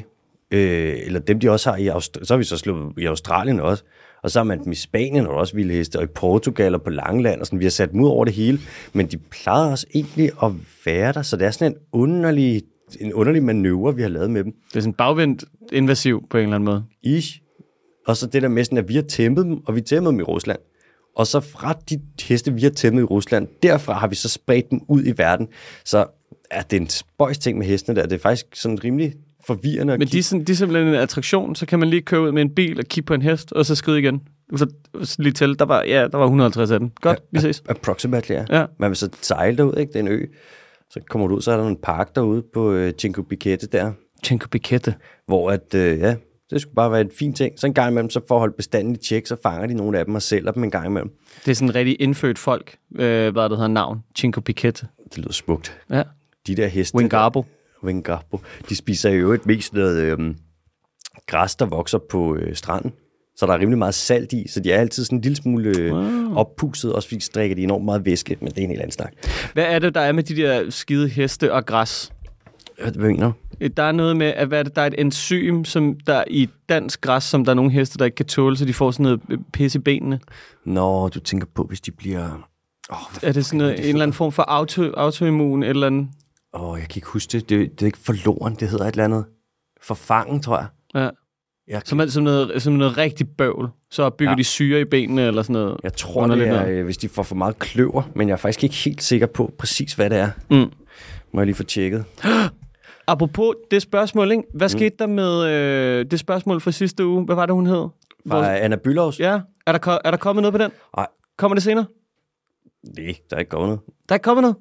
øh, eller dem de også har i Aust- så har vi så sluppet i Australien også, og så har man dem i Spanien, og er også vilde heste, og i Portugal og på Langland, og sådan, vi har sat dem ud over det hele, men de plejede også egentlig at være der, så det er sådan en underlig, en underlig manøvre, vi har lavet med dem. Det er sådan bagvendt invasiv på en eller anden måde. Ish. Og så det der med sådan, at vi har tæmpet dem, og vi tæmmede dem i Rusland. Og så fra de heste, vi har tæmmet i Rusland, derfra har vi så spredt dem ud i verden. Så er det en spøjs ting med hestene der. Det er faktisk sådan rimelig forvirrende Men de, er sådan, de er simpelthen en attraktion, så kan man lige køre ud med en bil og kigge på en hest, og så skride igen. Så, lige til, der var, ja, der var 150 af dem. Godt, vi ses. Approximately, ja. Ja. Man vil så sejle derud, ikke? Det er en ø. Så kommer du ud, så er der en park derude på øh, Cinque Picette der. Cinco Picette. hvor at, øh, ja, det skulle bare være en fin ting. Så en gang imellem, så for at holde bestanden i tjek, så fanger de nogle af dem og sælger dem en gang imellem. Det er sådan rigtig indfødt folk, øh, hvad det hedder navn. Cinco Picette. Det lyder smukt. Ja. De der heste... Wingarbo. Wingarbo. De spiser jo et mest noget øh, græs, der vokser på øh, stranden. Så der er rimelig meget salt i, så de er altid sådan en lille smule øh, wow. oppusset, også fordi de drikker de enormt meget væske, men det er en helt anden snak. Hvad er det, der er med de der skide heste og græs? Hvad mener du? Der er noget med, at hvad er det, der er et enzym, som der i dansk græs, som der er nogle heste, der ikke kan tåle, så de får sådan noget øh, pis i benene. Nå, du tænker på, hvis de bliver... Hvad Er det sådan noget, en eller anden form for auto, autoimmun, eller andet? Åh, jeg kan ikke huske det. det. Det er ikke forloren, det hedder et eller andet. Forfangen, tror jeg. Ja. Jeg, Som, som, noget, som noget rigtig bøvl. Så bygger ja. Ja. de syre i benene, eller sådan noget. jeg tror, det underligt er, noget. øh, hvis de får for meget kløver, men jeg er faktisk ikke helt sikker på præcis, hvad det er. Mm. Må jeg lige få tjekket. [GASPS] Apropos det spørgsmål, ikke? hvad mm. skete der med øh, det spørgsmål fra sidste uge? Hvad var det, hun hed? Fra Anna Byllovs? Ja, er der, ko- er der kommet noget på den? Nej. Kommer det senere? Nej, der er ikke gået noget. Der er ikke kommet noget?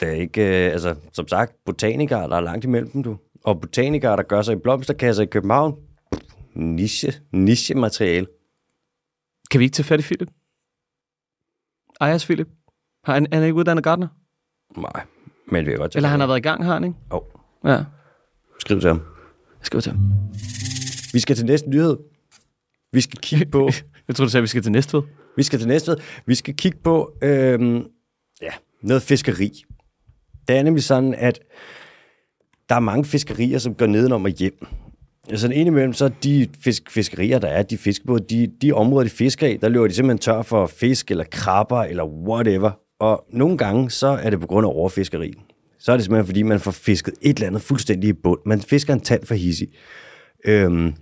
Der er ikke, øh, altså, som sagt, botanikere, der er langt imellem dem, du. Og botanikere, der gør sig i blomsterkasser i København, niche, niche materiale. Kan vi ikke tage fat i Philip? Ejes Philip? Har han, han er ikke uddannet gartner? Nej, men vi kan godt Eller han det. har været i gang, har han ikke? Jo, Ja. skriv til ham. Jeg skal til ham. Vi skal til næste nyhed. Vi skal kigge på... [LAUGHS] Jeg tror, du sagde, vi skal til næste ved. Vi skal til næste. Vi skal kigge på øhm, ja, noget fiskeri. Det er nemlig sådan, at der er mange fiskerier, som går nedenom og hjem. Altså indimellem, så de fisk, fiskerier, der er, de fiskebåde, de, de områder, de fisker i, der løber de simpelthen tør for fisk eller krabber eller whatever. Og nogle gange, så er det på grund af overfiskeri. Så er det simpelthen, fordi man får fisket et eller andet fuldstændig i bund. Man fisker en tand for hissig. Øhm,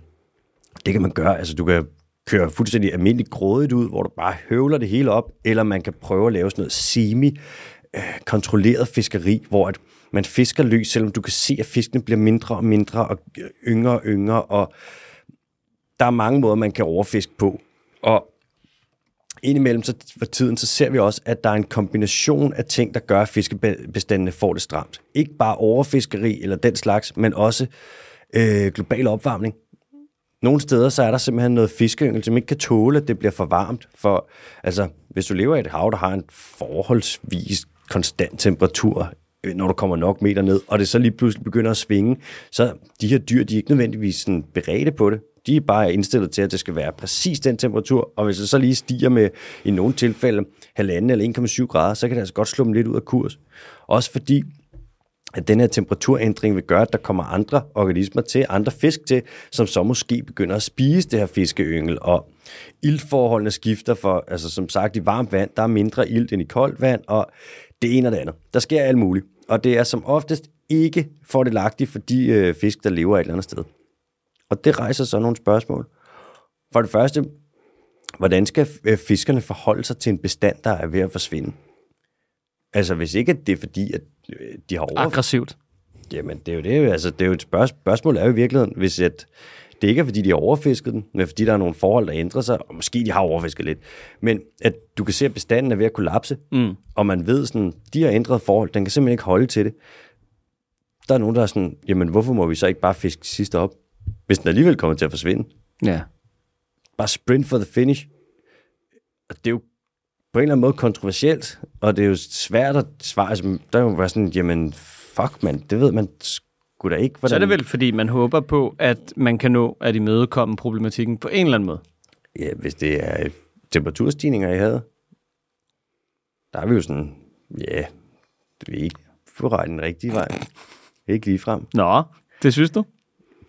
det kan man gøre. Altså, du kan køre fuldstændig almindeligt grådigt ud, hvor du bare høvler det hele op, eller man kan prøve at lave sådan noget semi, Øh, kontrolleret fiskeri, hvor at man fisker løs, selvom du kan se, at fiskene bliver mindre og mindre og øh, yngre og yngre, og der er mange måder, man kan overfiske på. Og indimellem så for tiden, så ser vi også, at der er en kombination af ting, der gør, at fiskebestandene får det stramt. Ikke bare overfiskeri eller den slags, men også øh, global opvarmning. Nogle steder, så er der simpelthen noget fiskeyngel, som ikke kan tåle, at det bliver for varmt. For altså, hvis du lever i et hav, der har en forholdsvis konstant temperatur, øh, når du kommer nok meter ned, og det så lige pludselig begynder at svinge, så de her dyr, de er ikke nødvendigvis sådan beredte på det. De er bare indstillet til, at det skal være præcis den temperatur, og hvis det så lige stiger med, i nogle tilfælde, halvanden eller 1,7 grader, så kan det altså godt slå dem lidt ud af kurs. Også fordi, at den her temperaturændring vil gøre, at der kommer andre organismer til, andre fisk til, som så måske begynder at spise det her fiskeyngel, og iltforholdene skifter for, altså som sagt, i varmt vand, der er mindre ilt end i koldt vand, og det ene og det andet. Der sker alt muligt, og det er som oftest ikke fordelagtigt for de øh, fisk, der lever et eller andet sted. Og det rejser så nogle spørgsmål. For det første, hvordan skal øh, fiskerne forholde sig til en bestand, der er ved at forsvinde? Altså hvis ikke det er fordi, at øh, de har over... Aggressivt. Jamen, det er jo det. Altså, det er jo et spørg- spørgsmål er jo i virkeligheden, hvis at det ikke er, fordi de har overfisket den, men fordi der er nogle forhold, der ændrer sig, og måske de har overfisket lidt, men at du kan se, at bestanden er ved at kollapse, Mm. og man ved sådan, de har ændret forhold, den kan simpelthen ikke holde til det. Der er nogen, der er sådan, jamen hvorfor må vi så ikke bare fiske sidste op, hvis den alligevel kommer til at forsvinde? Ja. Bare sprint for the finish. Og det er jo på en eller anden måde kontroversielt, og det er jo svært at svare. Altså, der er jo være sådan, jamen fuck man, det ved man sgu da ikke. Hvordan... Så er det vel, fordi man håber på, at man kan nå at imødekomme problematikken på en eller anden måde. Ja, hvis det er temperaturstigninger i havet, der er vi jo sådan, ja, det er ikke på vej den rigtige vej. Ikke lige frem. Nå, det synes du?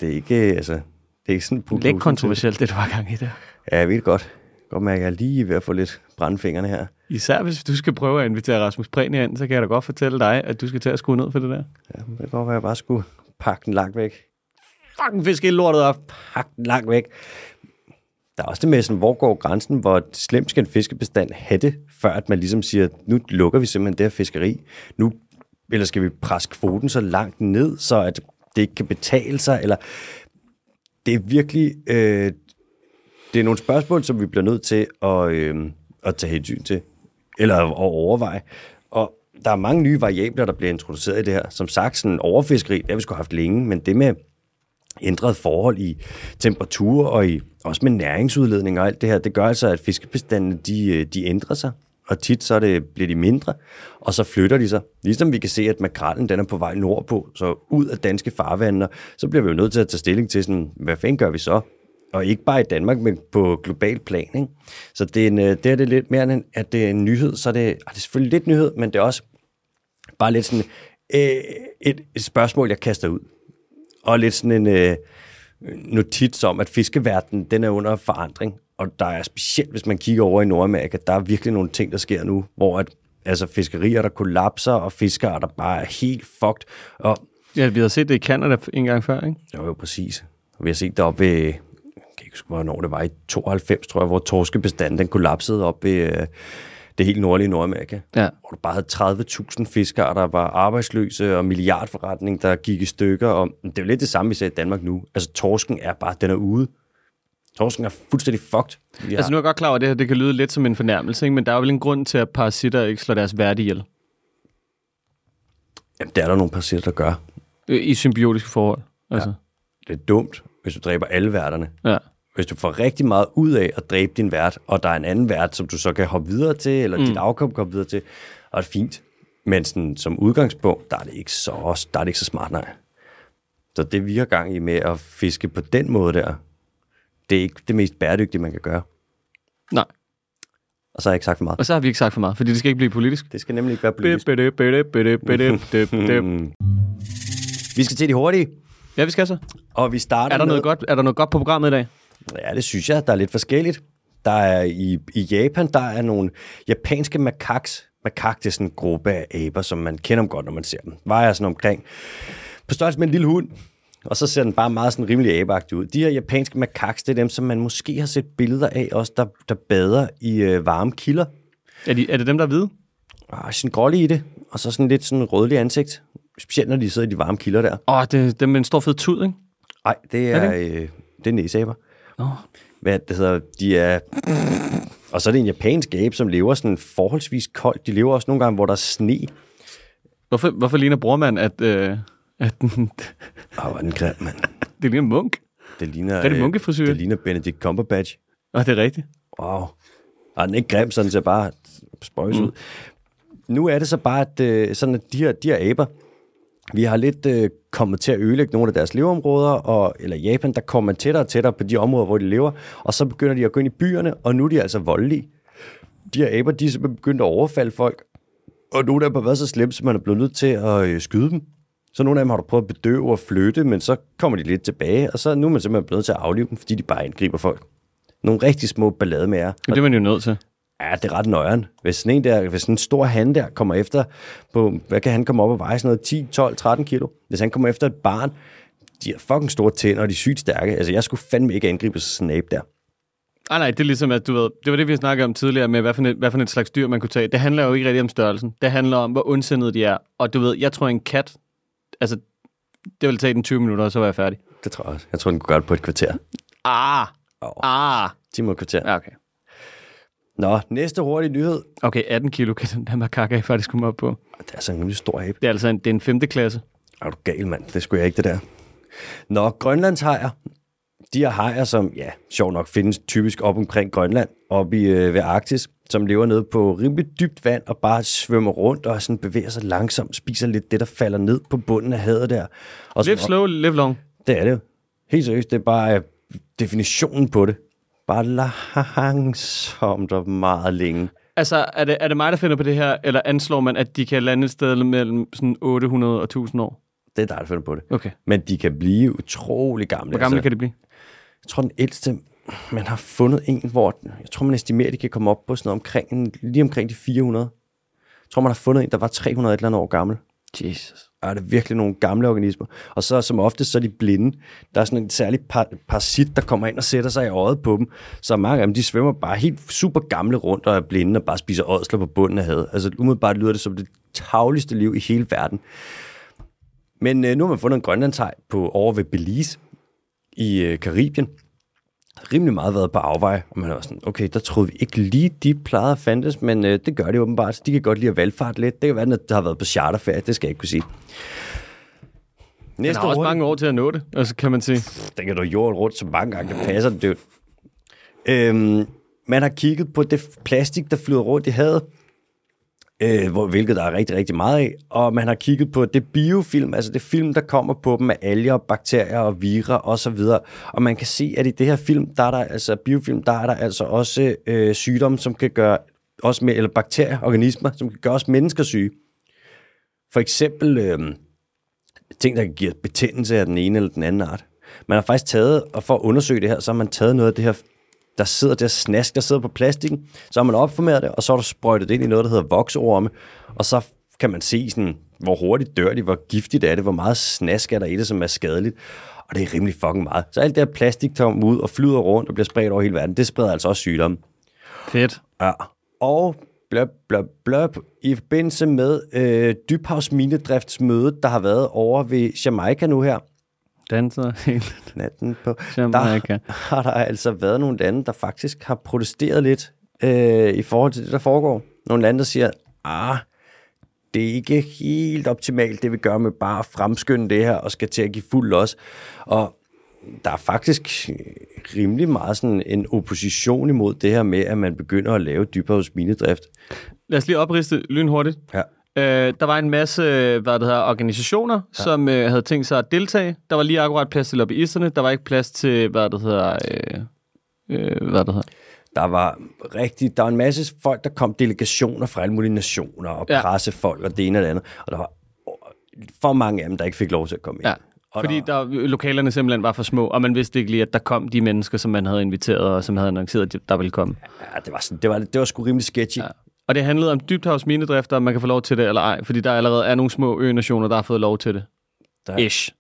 Det er ikke, altså, det er ikke sådan... Lidt kontroversielt, det du har gang i der. Ja, jeg ved det godt. Godt mærke, at jeg er lige ved at få lidt brandfingrene her. Især hvis du skal prøve at invitere Rasmus Prehn ind, så kan jeg da godt fortælle dig, at du skal til at skrue ned for det der. Ja, det kan godt være, at jeg bare skulle pak den langt væk. Fucking fisk hele lortet op. Pak den langt væk. Der er også det med, sådan, hvor går grænsen, hvor slemt skal en fiskebestand have det, før at man ligesom siger, nu lukker vi simpelthen det her fiskeri. Nu, eller skal vi presse kvoten så langt ned, så at det ikke kan betale sig, eller det er virkelig, øh, det er nogle spørgsmål, som vi bliver nødt til at, øh, at tage hensyn til, eller at overveje. Der er mange nye variabler, der bliver introduceret i det her. Som sagt, sådan overfiskeri, det har vi sgu haft længe, men det med ændret forhold i temperatur og i, også med næringsudledning og alt det her, det gør altså, at fiskebestandene de, øh, de ændrer sig, og tit så det, bliver de mindre, og så flytter de sig. Ligesom vi kan se, at makrallen den er på vej nordpå, så ud af danske farvande, så bliver vi jo nødt til at tage stilling til, sådan, hvad fanden gør vi så? Og ikke bare i Danmark, men på global plan. Ikke? Så det er, en, øh, det er det lidt mere end, at det er en nyhed, så er det, er det selvfølgelig lidt nyhed, men det er også bare lidt sådan øh, et, et spørgsmål, jeg kaster ud. Og lidt sådan en øh, notits om, at fiskeverdenen den er under forandring. Og der er specielt, hvis man kigger over i Nordamerika, der er virkelig nogle ting, der sker nu, hvor at, altså fiskerier, der kollapser, og fiskere, der bare er helt fucked. Og, Ja, vi har set det i Canada en gang før, ikke? jo, jo, præcis. Og vi har set det op ved, huske, hvornår det var, i 92, tror jeg, hvor torskebestanden den kollapsede op ved øh, det helt nordlige Nordamerika. Ja. Hvor du bare havde 30.000 fiskere, der var arbejdsløse, og milliardforretning, der gik i stykker. Og det er jo lidt det samme, vi ser i Danmark nu. Altså, torsken er bare, den er ude. Torsken er fuldstændig fucked. Ja. Altså nu er jeg godt klar over, at det her det kan lyde lidt som en fornærmelse, ikke? men der er jo vel en grund til, at parasitter ikke slår deres værdi ihjel Jamen, det er der nogle parasitter, der gør. øh, i symbiotiske forhold. Altså. Det er dumt, hvis du dræber alle værterne. Ja. Hvis du får rigtig meget ud af at dræbe din vært, og der er en anden vært, som du så kan hoppe videre til, eller mm. dit afkom kan hoppe videre til, og det er fint. Men sådan, som udgangspunkt, der er, det ikke så, der er det ikke så smart, nej. Så det vi har gang i med at fiske på den måde der, det er ikke det mest bæredygtige, man kan gøre. Nej, Og så har jeg ikke sagt for meget. og så har vi ikke sagt for meget, fordi det skal ikke blive politisk. Det skal nemlig ikke være politisk. Vi skal til de hurtige, Ja, vi skal så. og vi starter Er der med... noget godt, er der noget godt på programmet i dag? Ja, det synes jeg. Der er lidt forskelligt. Der er i, i Japan, der er nogle japanske makaks. Makak, det er sådan en gruppe af aber, som man kender dem godt, når man ser dem. Vejer sådan omkring på størrelse med en lille hund. Og så ser den bare meget sådan rimelig abeagtig ud. De her japanske makaks, det er dem, som man måske har set billeder af, også der, der bader i øh, varme kilder. Er, de, er det dem, der er hvide? Og sådan grålig i det, og så sådan lidt sådan rødlig ansigt. Specielt når de sidder i de varme kilder der. Åh, oh, det er dem med en stor fed tud, ikke? Nej, det er, Er er det? Øh, det er næsaber. Nå. hvad det hedder, de er... Og så er det en japansk abe, som lever sådan forholdsvis koldt. De lever også nogle gange, hvor der er sne. Hvorfor, hvorfor ligner brormand, at, øh, at den, Åh, hvor er den grim, mand. det ligner en munk? Det ligner... Er det øh, munkefrisyr? Det ligner Benedict Cumberbatch. Og det er rigtigt. Wow. Og den er ikke grim, sådan ser bare spøjs mm. ud. Nu er det så bare, at, øh, sådan, at de, her, de her aber, vi har lidt øh, kommet til at ødelægge nogle af deres leveområder, og, eller Japan, der kommer man tættere og tættere på de områder, hvor de lever, og så begynder de at gå ind i byerne, og nu er de altså voldelige. De her aber, de er simpelthen begyndt at overfalde folk, og nogle af dem har været så slemme, så man er blevet nødt til at øh, skyde dem. Så nogle af dem har du prøvet at bedøve og flytte, men så kommer de lidt tilbage, og så nu er man simpelthen blevet nødt til at aflive dem, fordi de bare angriber folk. Nogle rigtig små ballademager. Men det er man jo nødt til. Ja, det er ret nøjeren. Hvis sådan en, der, hvis sådan en stor han der kommer efter, på, hvad kan han komme op og veje, sådan noget 10, 12, 13 kilo. Hvis han kommer efter et barn, de har fucking store tænder, og de er sygt stærke. Altså, jeg skulle fandme ikke angribe abe der. Ah, nej, det er ligesom, at du ved, det var det, vi snakkede om tidligere med, hvad for, et, hvad for et slags dyr, man kunne tage. Det handler jo ikke rigtig om størrelsen. Det handler om, hvor ondsindede de er. Og du ved, jeg tror, en kat, altså, det vil tage den 20 minutter, og så var jeg færdig. Det tror jeg også. Jeg tror, den kunne gøre det på et kvarter. Ah, Oh. ah. 10 minutter kvarter. Ja, okay. Nå, næste hurtige nyhed. Okay, 18 kilo kan den der makaka faktisk komme op på. Det er sådan en rimelig stor abe. Det er altså en, det er en femte klasse. Er du gal, mand? Det skulle jeg ikke, det der. Nå, Grønlandshajer. De her hajer, som, ja, sjov nok, findes typisk op omkring Grønland, oppe i, øh, ved Arktis, som lever nede på rimelig dybt vand og bare svømmer rundt og sådan bevæger sig langsomt, spiser lidt det, der falder ned på bunden af havet der. Og Live så, slow, live long. det er det jo. Helt seriøst, det er bare øh, definitionen på det. Bare langsomt og meget længe. Altså, er det, er det mig, der finder på det her, eller anslår man, at de kan lande et sted mellem sådan 800 og 1000 år? Det er dig, der finder på det. Okay. Men de kan blive utrolig gamle. Hvor gamle altså. kan det blive? Jeg tror, den ældste, man har fundet en, hvor jeg tror, man estimerer, at de kan komme op på sådan noget omkring, lige omkring de 400. Jeg tror, man har fundet en, der var 300 et eller andet år gammel. Jesus er det virkelig nogle gamle organismer. Og så som ofte, så er de blinde. Der er sådan en særlig par, parasit, der kommer ind og sætter sig i øjet på dem. Så mange af dem, de svømmer bare helt super gamle rundt og er blinde og bare spiser ådsler på bunden af havet. Altså umiddelbart lyder det som det tavligste liv i hele verden. Men øh, nu har man fundet en grønlandsej på over ved Belize i øh, Karibien. Rimelig meget været på afvej, og man er også sådan, okay, der troede vi ikke lige, de plejede at fandtes, men øh, det gør de åbenbart. De kan godt lide at valgfarte lidt. Det kan være, at der har været på charterferie, det skal jeg ikke kunne sige. Den Næste har også år, mange år til at nå det, altså kan man sige. den kan du jorden rundt så mange gange, det passer det. Øhm, man har kigget på det plastik, der flyder rundt i havet, øh, hvor, hvilket der er rigtig, rigtig meget af, og man har kigget på det biofilm, altså det film, der kommer på dem af alger, bakterier og vira og så videre. Og man kan se, at i det her film, der er der, altså biofilm, der er der altså også øh, sygdomme, som kan gøre os med, eller bakterier, organismer, som kan gøre os mennesker syge. For eksempel øh, ting, der kan give betændelse af den ene eller den anden art. Man har faktisk taget, og for at undersøge det her, så har man taget noget af det her, der sidder der snask, der sidder på plastikken, så har man opformeret det, og så har du sprøjtet det ind i noget, der hedder voksorme, og så kan man se, sådan, hvor hurtigt dør de, hvor giftigt er det, hvor meget snask er der i det, som er skadeligt. Og det er rimelig fucking meget. Så alt det her plastik kommer ud og flyder rundt og bliver spredt over hele verden, det spreder altså også sygdomme. Fedt. Ja. Og bløb, bløb, bløb, i forbindelse med øh, dybhavsminedriftsmødet, der har været over ved Jamaica nu her, Danser [LAUGHS] helt natten på, Jamaica. der [LAUGHS] har der altså været nogle lande, der faktisk har protesteret lidt øh, i forhold til det, der foregår. Nogle lande, der siger, ah, det er ikke helt optimalt, det vi gør med bare at fremskynde det her, og skal til at give fuld los. Og der er faktisk rimelig meget sådan en opposition imod det her med, at man begynder at lave dybhavs minedrift. Lad os lige opriste lynhurtigt. Ja. Øh, der var en masse hvad det hedder, organisationer, ja. som øh, havde tænkt sig at deltage. Der var lige akkurat plads til lobbyisterne. Der var ikke plads til, hvad det hedder... Øh, øh, hvad det hedder. Der var rigtig, der var en masse folk, der kom delegationer fra alle mulige nationer, og Ja. pressefolk, og det ene og det andet. Og der var for mange af dem, der ikke fik lov til at komme ind. Ja. Og Fordi der, lokalerne simpelthen var for små, og man vidste ikke lige, at der kom de mennesker, som man havde inviteret, og som havde annonceret, at der ville komme. Ja, det var, sådan, det var, det var sgu rimelig sketchy. Ja. Og det handlede om dybthavs minedrift, om man kan få lov til det eller ej, fordi der allerede er nogle små ø-nationer, der har fået lov til det. Der, Ish.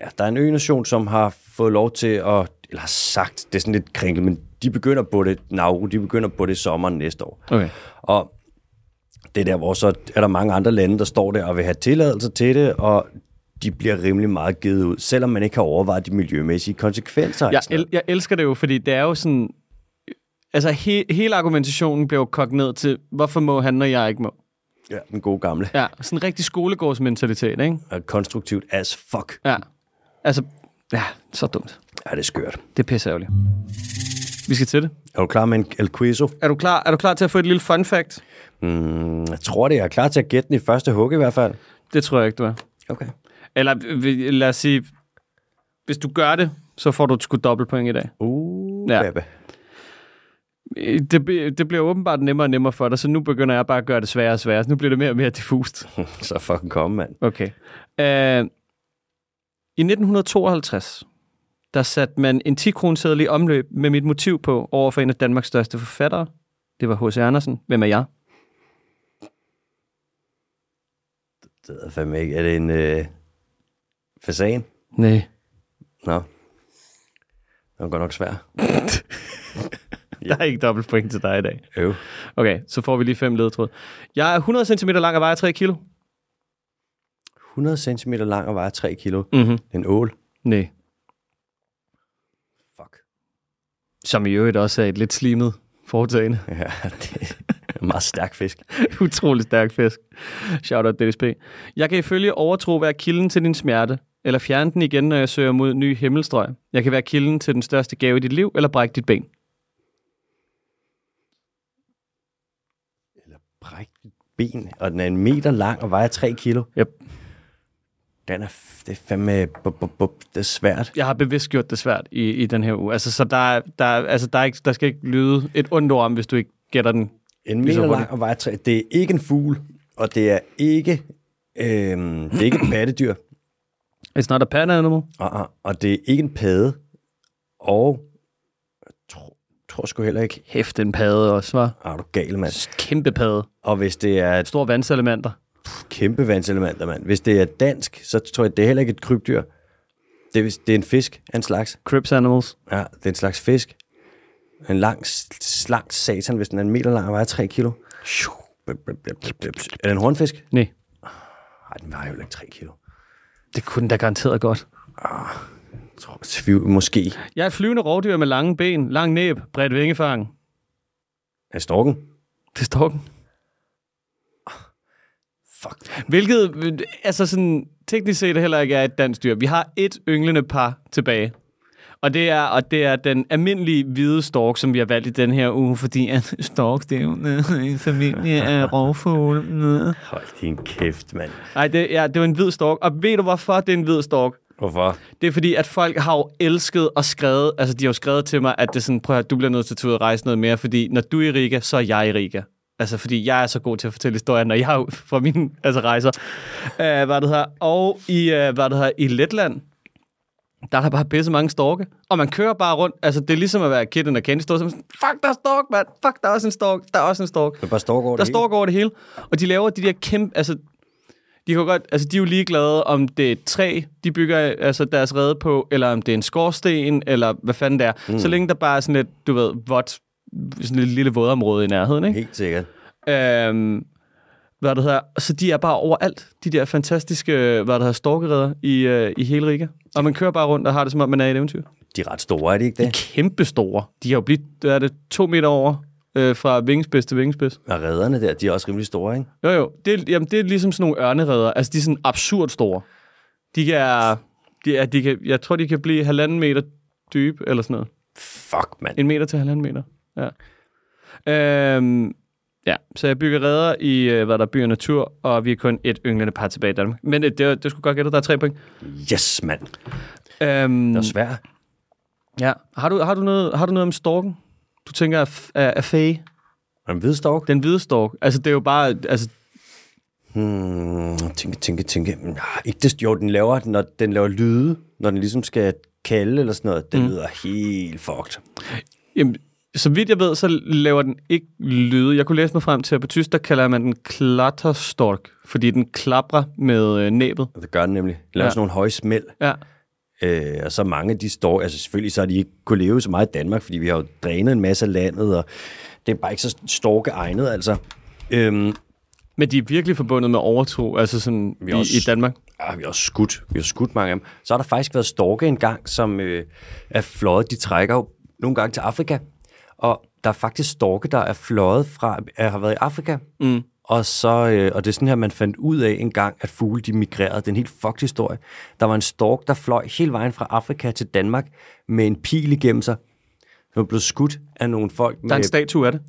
ja, der er en ø-nation, som har fået lov til at, eller har sagt, det er sådan lidt kringlet, men de begynder på det, Nauru, de begynder på det sommeren næste år. Okay. Og det er der, hvor så er der mange andre lande, der står der og vil have tilladelse til det, og de bliver rimelig meget givet ud, selvom man ikke har overvejet de miljømæssige konsekvenser. Jeg, el- jeg elsker det jo, fordi det er jo sådan... Altså, he- hele argumentationen blev kogt ned til, hvorfor må han, og jeg ikke må? Ja, den gode gamle. Ja, sådan en rigtig skolegårdsmentalitet, ikke? Og konstruktivt as fuck. Ja. Altså, ja, så dumt. Ja, det er skørt. Det er pisse ærgerligt. Vi skal til det. Er du klar med en El Quizo? Er du klar, er du klar til at få et lille fun fact? Mm, jeg tror det. Jeg er klar til at gætte den i første hug i hvert fald. Det tror jeg ikke, du er. Okay. Eller lad os sige, hvis du gør det, så får du sgu dobbelt point i dag. Uh, Ja. ja. Det, det bliver åbenbart nemmere og nemmere for dig, så nu begynder jeg bare at gøre det sværere og sværere. Så nu bliver det mere og mere diffust. [LAUGHS] Så fucking komme, mand. Okay. Uh, I 1952, der satte man en 10-kroneseddel i omløb med mit motiv på over for en af Danmarks største forfattere. Det var H.C. Andersen. Hvem er jeg? Det ved jeg fandme ikke. Er det en øh, fasan? Nej. Nå. Det var godt nok svært. [LAUGHS] [LAUGHS] Der er ikke dobbelt point til dig i dag. Øv. Okay, så får vi lige fem ledtråd. Jeg er 100 cm lang og vejer 3 kilo. 100 cm lang og vejer 3 kilo. Mhm. En ål. Nej. Fuck. Som i øvrigt også er et lidt slimet foretagende. [LAUGHS] Ja, det er en meget stærk fisk. [LAUGHS] Utrolig stærk fisk. Shout out DSP. Jeg kan ifølge overtro være kilden til din smerte, eller fjerne den igen, når jeg søger mod ny himmelstrøg. Jeg kan være kilden til den største gave i dit liv, eller brække dit ben. Bræk dit ben, og den er en meter lang og vejer 3 kilo. Yep. Den er, det er fandme, bup, bup, bup, det er svært. Jeg har bevidst gjort det svært i, i den her uge. Altså, så der, er- der, er- altså, der, er ikke, der skal ikke lyde et ondt ord om, hvis du ikke gætter den. En meter lang og vejer 3 Det er ikke en fugl, og det er ikke, øhm, det er ikke et pattedyr, It's not a pet animal. og, og, det er ikke en padde, og tror, sgu heller ikke, Hæft en padde også, var. ah, du er gal, mand. Kæmpe padde. Og hvis det er et Stor vandselementer. kæmpe vandselementer, mand. Hvis det er dansk, så tror jeg, det er heller ikke et krybdyr. Det er, det er en fisk af en slags. Crips animals. Ja, det er en slags fisk. En lang, slank satan, hvis den er en meter lang og vejer 3 kilo. Er det en hornfisk? Nej, Nej, den vejer jo ikke 3 kilo. det kunne den da garanteret godt. Jeg tror, tvivl, måske. Jeg er et flyvende rovdyr med lange ben, lang næb, bredt vingefang. Er storken? Det står den. Fuck. Hvilket, altså sådan, teknisk set heller ikke er et dansk dyr. Vi har et ynglende par tilbage. Og det er, og det er den almindelige hvide stork, som vi har valgt i den her uge, fordi at stork, det er jo en familie af [LAUGHS] rovfugle. Hold din kæft, mand. Nej, det, ja, det var en hvid stork. Og ved du, hvorfor det er en hvid stork? Hvorfor? Det er fordi, at folk har jo elsket og skrevet, altså de har jo skrevet til mig, at det er sådan, prøv at du bliver nødt til at tage ud og rejse noget mere, fordi når du er i Riga, så er jeg i Riga. Altså, fordi jeg er så god til at fortælle historier, når jeg er [LAUGHS] fra mine altså, rejser. Uh, hvad det her. Og i, uh, hvad det her, i Letland, der er der bare pisse mange storke. Og man kører bare rundt. Altså, det er ligesom at være kid in a candy store. Som, sådan, Fuck, der er stork, mand. Fuck, der er også en stork. Der er også en stork. Det er bare stork over Der det hele. står over det hele. Og de laver de der kæmpe... Altså, de, kan godt, altså, de er jo ligeglade, om det er et træ, de bygger altså, deres rede på, eller om det er en skorsten, eller hvad fanden det er. Mm. Så længe der bare er sådan et, du ved, vådt, sådan et lille vådområde i nærheden, ikke? Helt sikkert. Øhm, hvad det hedder. Så de er bare overalt, de der fantastiske, hvad det hedder, storkereder i, øh, i hele Riga. Og man kører bare rundt og har det, som om man er i et eventyr. De er ret store, er de ikke det? Kæmpe store. De har jo blivet, hvad er det, to meter over øh, fra vingespids til vingespids. Og redderne der, de er også rimelig store, ikke? Jo, jo. Det, er- jamen, det er ligesom sådan nogle ørnereder. Altså, de er sådan absurd store. De kan, de er, de kan, jeg tror, de kan blive halvanden meter dybe, eller sådan noget. Fuck, mand. En meter til halvanden meter. Ja. Øhm, ja, så jeg bygger redder i, øh, hvad der er by og natur, og vi er kun et ynglende par tilbage i Danmark. Men øh, det, det, skulle godt gætte, der er tre point. Yes, mand. Øhm, Det er svært. ja. har, du, har, du noget, har du noget om storken? Du tænker er, f- er, er fage? Er en hvid stork? Den hvide stork. Altså, det er jo bare... Altså, Hmm, tænke, tænke, tænke. Nej, ikke det, jo, den laver, når den laver lyde, når den ligesom skal kalde eller sådan noget. Den mm. lyder helt fucked. Jamen, så vidt jeg ved, så laver den ikke lyde. Jeg kunne læse mig frem til, at på tysk, der kalder man den klatterstork, fordi den klapper med øh, næbet. Det gør den nemlig. Den laver ja. sådan nogle høje smæld. Ja. Øh, og så mange af de står, altså selvfølgelig så har de ikke kunne leve så meget i Danmark, fordi vi har jo drænet en masse af landet, og det er bare ikke så storke egnet, altså. Øhm, Men de er virkelig forbundet med overtro, altså sådan Vi i, også- i Danmark. ja, vi har også skudt, vi har skudt mange af dem. Så har der faktisk været storke engang, som øh, er fløjet, de trækker jo nogle gange til Afrika, og der er faktisk storke, der er fløjet fra, er, har været i Afrika, Mm. Og, så, øh, og det er sådan her, man fandt ud af en gang, at fugle de migrerede. Det er en helt fucked historie. Der var en stork, der fløj hele vejen fra Afrika til Danmark med en pil igennem sig. Den var blevet skudt af nogle folk Der er en med, statue af det.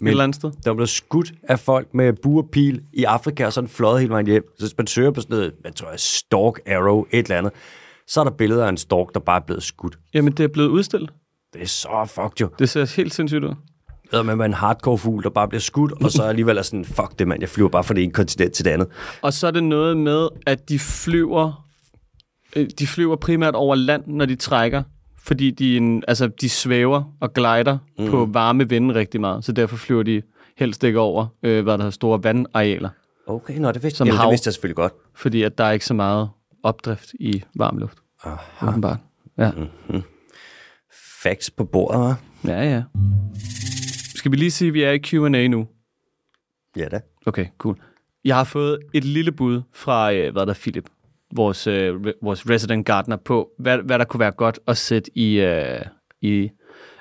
Men, et eller andet sted. der blevet skudt af folk med bur og pil i Afrika, og så den fløjet hele vejen hjem. Så hvis man søger på sådan noget, hvad tror jeg, stork arrow, et eller andet, så er der billeder af en stork, der bare er blevet skudt. Jamen, det er blevet udstillet. Det er så fucked jo. Det ser helt sindssygt ud. Ved man, en hardcore fugl, der bare bliver skudt, og så alligevel er sådan, fuck det mand, jeg flyver bare fra det ene kontinent til det andet. Og så er det noget med, at de flyver, øh, de flyver primært over land, når de trækker. Fordi de, er en, altså, de svæver og glider mm. på varme vinde rigtig meget. Så derfor flyver de helst ikke over, øh, hvad der hedder, store vandarealer. Okay, nå, det vidste, Som Jamen, hav. det vidste jeg selvfølgelig godt. Fordi at der er ikke så meget opdrift i varm luft. Aha. Ja. Facts på bordet, hva'? ja, ja. Skal vi lige sige, at vi er i Q&A nu? Ja da. Okay, cool. Jeg har fået et lille bud fra, øh, hvad der er, Philip, vores, øh, re- vores resident gardener, på, hvad, hvad der kunne være godt at sætte i, øh, i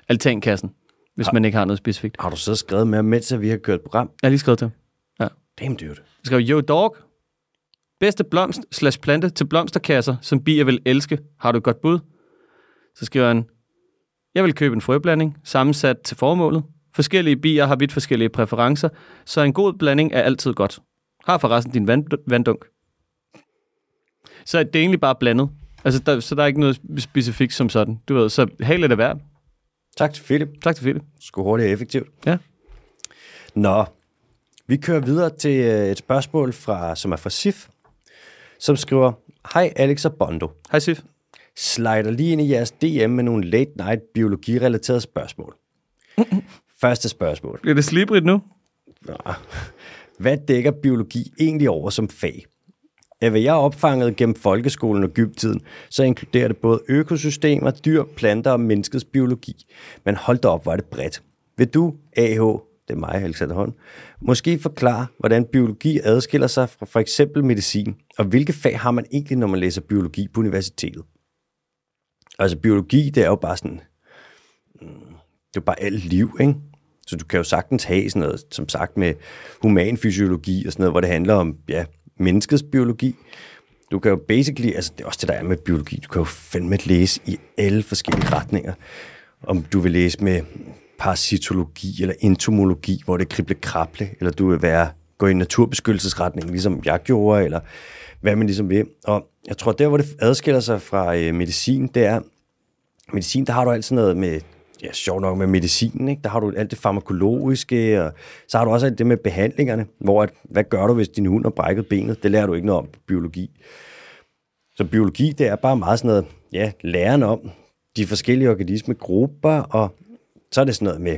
altankassen, hvis man ikke har noget specifikt. Har du så skrevet med, mens vi har kørt program? Jeg har lige skrevet til ham. Damn, dude. Jeg skrev, yo dog, bedste blomst slash plante til blomsterkasser, som bier vil elske. Har du et godt bud? Så skriver han, jeg vil købe en frøblanding, sammensat til formålet. Forskellige bier har vidt forskellige præferencer, så en god blanding er altid godt. Har forresten din vand, vanddunk. Så det er egentlig bare blandet. Altså, der, så der er ikke noget specifikt som sådan. Du ved, så held er det værd. Tak til Philip. Tak til Philip. Sgu hurtigt og effektivt. Ja. Nå, vi kører videre til øh, et spørgsmål, fra, som er fra Sif, som skriver, Hej Alex og Bondo. Hej Sif. Slider lige ind i jeres DM med nogle late night biologirelaterede spørgsmål. Første spørgsmål. Bliver det slibrigt nu? Nå. Hvad dækker biologi egentlig over som fag? Af hvad jeg har opfanget gennem folkeskolen og gymtiden, så inkluderer det både økosystemer, dyr, planter og menneskets biologi. Men hold da op, var det bredt. Vil du, AH, det er mig, Alexander Holm, måske forklare, hvordan biologi adskiller sig fra for eksempel medicin, og hvilke fag har man egentlig, når man læser biologi på universitetet? Altså biologi, det er jo bare sådan, mm, det er bare alt liv, ikke? Så du kan jo sagtens have sådan noget, som sagt med human fysiologi og sådan noget, hvor det handler om, ja, menneskets biologi. Du kan jo basically, altså det er også det, der er med biologi, du kan jo fandme læse i alle forskellige retninger. Om du vil læse med parasitologi eller entomologi, hvor det er krible krable, eller du vil være, gå i naturbeskyttelsesretning, ligesom jeg gjorde, eller hvad man ligesom vil. Og jeg tror, der hvor det adskiller sig fra øh, medicin, det er, medicin, der har du altid noget med, ja, sjovt nok med medicinen, ikke? der har du alt det farmakologiske, og så har du også alt det med behandlingerne, hvor at, hvad gør du, hvis din hund har brækket benet? Det lærer du ikke noget om på biologi. Så biologi, det er bare meget sådan noget, ja, læren om de forskellige organismegrupper, og så er det sådan noget med,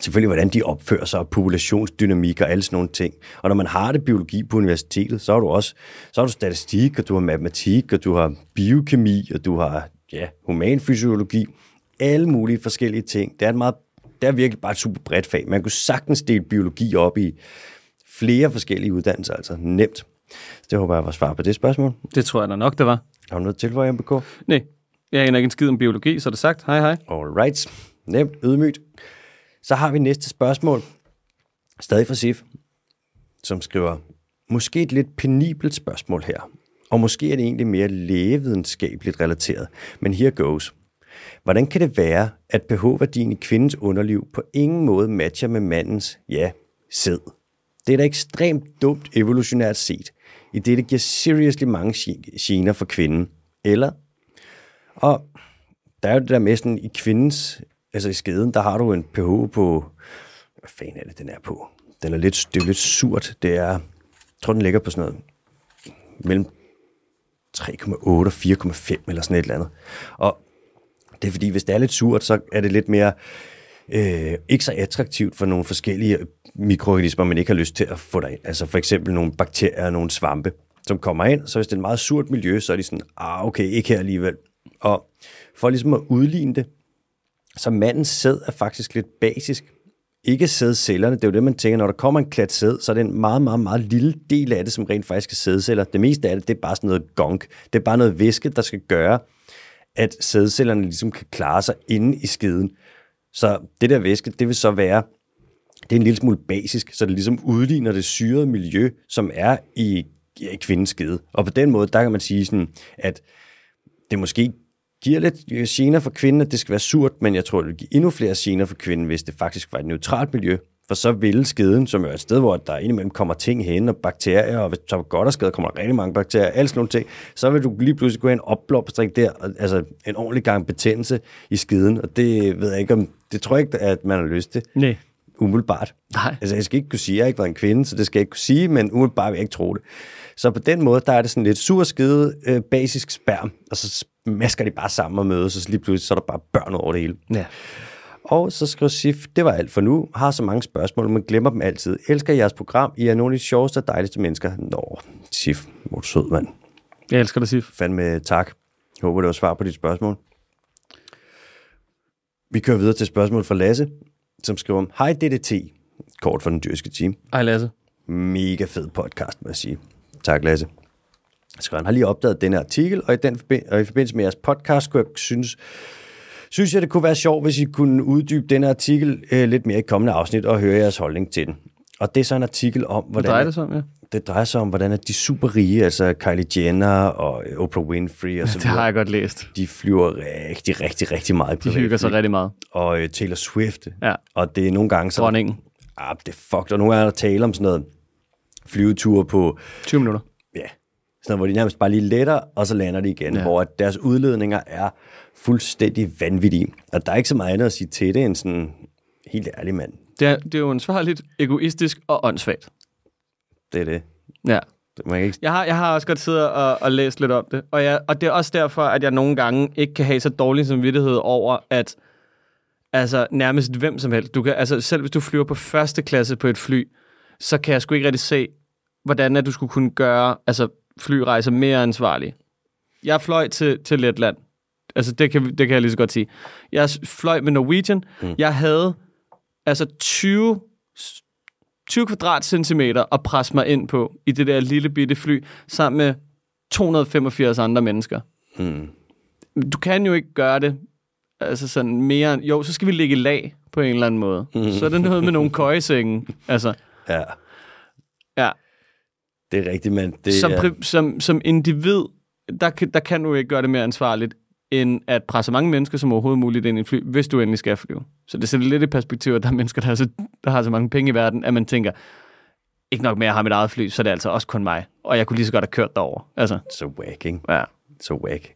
selvfølgelig hvordan de opfører sig, og populationsdynamik og alle sådan nogle ting. Og når man har det biologi på universitetet, så har du også så har du statistik, og du har matematik, og du har biokemi, og du har ja, humanfysiologi, alle mulige forskellige ting. Det er, et meget, det er virkelig bare et super bredt fag. Man kunne sagtens dele biologi op i flere forskellige uddannelser, altså nemt. Så det håber jeg var svar på det spørgsmål. Det tror jeg da nok, det var. Har du noget til for MBK? Nej, jeg aner ikke en skid om biologi, så er det sagt. Hej hej. Alright. Nemt, ydmygt. Så har vi næste spørgsmål. Stadig fra Sif, som skriver, måske et lidt penibelt spørgsmål her. Og måske er det egentlig mere lægevidenskabeligt relateret. Men here goes. Hvordan kan det være, at pH-værdien i kvindens underliv på ingen måde matcher med mandens, ja, sæd? Det er da ekstremt dumt evolutionært set, i det det giver seriously mange gener for kvinden. Eller? Og der er jo det der med sådan, i kvindens, altså i skeden, der har du en pH på, hvad fanden er det, den er på? Den er lidt, det er lidt surt. Det er, jeg tror, den ligger på sådan noget mellem 3,8 og 4,5 eller sådan et eller andet. Og det er fordi, hvis det er lidt surt, så er det lidt mere øh, ikke så attraktivt for nogle forskellige mikroorganismer, man ikke har lyst til at få derind. Altså for eksempel nogle bakterier, nogle svampe, som kommer ind. Så hvis det er et meget surt miljø, så er de sådan, ah okay, ikke her alligevel. Og for ligesom at udligne det, så mandens sæd er faktisk lidt basisk. Ikke sædcellerne, det er jo det, man tænker, når der kommer en klat sæd, så er det en meget, meget, meget lille del af det, som rent faktisk er sædceller. Det meste af det, det er bare sådan noget gunk. Det er bare noget væske, der skal gøre, at sædcellerne ligesom kan klare sig inde i skeden. Så det der væske, det vil så være, det er en lille smule basisk, så det ligesom udligner det syrede miljø, som er i, i kvindens skede. Og på den måde, der kan man sige sådan, at det måske giver lidt øh, gener for kvinden, at det skal være surt, men jeg tror, det vil give endnu flere gener for kvinden, hvis det faktisk var et neutralt miljø. For så vil skeden, som er et sted, hvor der indimellem kommer ting hen, og bakterier, og hvis der er godt og skade, kommer der rigtig mange bakterier, alle sådan nogle ting, så vil du lige pludselig gå ind og opblomstring der, altså en ordentlig gang betændelse i skeden, og det ved jeg ikke om, det tror jeg ikke, at man har lyst til. Nej. Umiddelbart. Nej. Altså, jeg skal ikke kunne sige, at jeg ikke var en kvinde, så det skal jeg ikke kunne sige, men umiddelbart vil jeg ikke tro det. Så på den måde, der er det sådan lidt sur skede, øh, basisk sperm, og så masker de bare sammen og mødes, og så lige pludselig så er der bare børn over det hele. Ja. Og så skriver Sif, det var alt for nu. Har så mange spørgsmål, men glemmer dem altid. Elsker jeres program. I er nogle af de sjoveste og dejligste mennesker. Nå, Sif, hvor du sød, mand. Jeg elsker dig, Sif. Fandme tak. Jeg håber, det var svar på dit spørgsmål. Vi kører videre til spørgsmål fra Lasse, som skriver om, Hej DDT, kort for den dyrske team. Ej, Lasse. Mega fed podcast, må jeg sige. Tak, Lasse. Så han har lige opdaget denne artikel, og i, den forbi- og i forbindelse med jeres podcast, kunne jeg synes, synes jeg, det kunne være sjovt, hvis I kunne uddybe denne artikel øh, lidt mere i kommende afsnit og høre jeres holdning til den. Og det er så en artikel om, hvordan... drejer det sig om, ja? det drejer sig om, hvordan at de super rige, altså Kylie Jenner og Oprah Winfrey og så Det har videre, jeg godt læst. de flyver rigtig, rigtig, rigtig meget De hygger sig rigtig meget. Og øh, Taylor Swift. Ja. Og det er nogle gange så... Dronningen. Ah, det er fucked. Og nu er der tale om sådan noget flyveture på 20 minutter. ja, noget, hvor de nærmest bare lige letter, og så lander de igen, Ja. hvor at deres udledninger er fuldstændig vanvittige. Og der er ikke så meget andet at sige til det, end sådan, helt ærlig mand, Det er, det er jo ansvarligt, egoistisk og åndssvagt. det er det. Ja. Det- Man ikke... Jeg har, jeg har også godt siddet og, og læst lidt om det, og, jeg, og det er også derfor, at jeg nogle gange ikke kan have så dårlig samvittighed over, at altså, nærmest hvem som helst, du kan, altså, selv hvis du flyver på første klasse på et fly, så kan jeg sgu ikke rigtig se, hvordan at du skulle kunne gøre altså, flyrejser mere ansvarlige. Jeg fløj til, til Letland. Altså, det kan, det kan jeg lige så godt sige. Jeg fløj med Norwegian. Mm. Jeg havde altså 20 20 kvadratcentimeter at presse mig ind på i det der lille bitte fly, sammen med 285 andre mennesker. Mm. Du kan jo ikke gøre det altså sådan mere... Jo, så skal vi ligge i lag på en eller anden måde. Så er det noget med nogle [LAUGHS] køjesenge. Altså, Ja. ja. Det er rigtigt, men det som, er... som, som individ, der, der kan du ikke gøre det mere ansvarligt, end at presse mange mennesker som overhovedet muligt ind i et fly, hvis du endelig skal flyve. Så det sætter lidt i perspektiv, at der er mennesker, der har, så, der har så mange penge i verden, at man tænker, ikke nok med at have mit eget fly, så er det altså også kun mig. Og jeg kunne lige så godt have kørt derover. Altså, Så whack, ikke? ja. Så whack.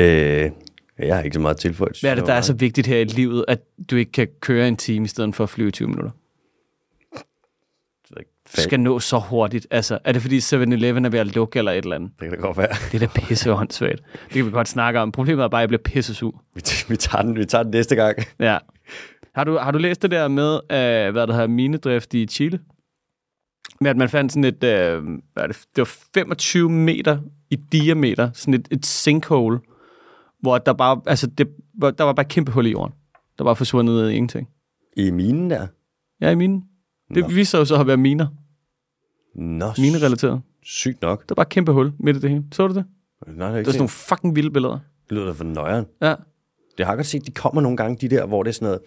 Øh, jeg har ikke så meget tilføjet. Hvad er det, der er så vigtigt her i livet, at du ikke kan køre en time i stedet for at flyve i 20 minutter? Du skal nå så hurtigt. Altså, er det fordi 7-Eleven er ved at lukke eller et eller andet? Det kan da godt være. Det er da pisse åndssvagt. Det kan vi godt snakke om. Problemet er bare, at jeg bliver pisse sur. Vi, vi, tager den, vi tager den næste gang. Ja. Har du, har du læst det der med, uh, hvad der hedder minedrift i Chile? Med at man fandt sådan et, uh, hvad er det, det var 25 meter i diameter, sådan et, et sinkhole, hvor der bare, altså det, der var bare et kæmpe hul i jorden. Der var forsvundet ingenting. I minen der? Ja, i minen. Det Nå. viser sig jo så at være miner. Nå, Minerelateret. sygt nok. Der var bare et kæmpe hul midt i det hele. Så du det? Nej, det, er ikke var sådan nogle fucking vilde billeder. det lyder da for nøjeren. Ja. Det har jeg godt set, de kommer nogle gange, de der, hvor det er sådan noget.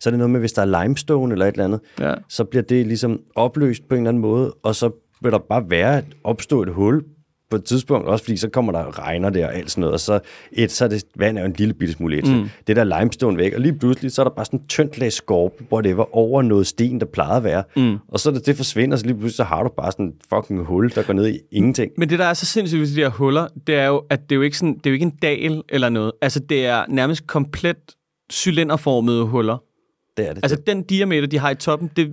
Så er det noget med, hvis der er limestone eller et eller andet, Ja. så bliver det ligesom opløst på en eller anden måde, og så vil der bare være et, opstå et hul på et tidspunkt, også fordi så kommer der regner der og alt sådan noget, og så, et, så er det, vand er jo en lille bitte smule et, mm. det der limestone væk, og lige pludselig, så er der bare sådan en tyndt lag skorpe, hvor det var over noget sten, der plejede at være, mm. og så det, det forsvinder, så lige pludselig, så har du bare sådan en fucking hul, der går ned i ingenting. Men det, der er så sindssygt ved de der huller, det er jo, at det er jo ikke, sådan, det er jo ikke en dal eller noget. Altså, det er nærmest komplet cylinderformede huller. Det er det. Altså, den diameter, de har i toppen, det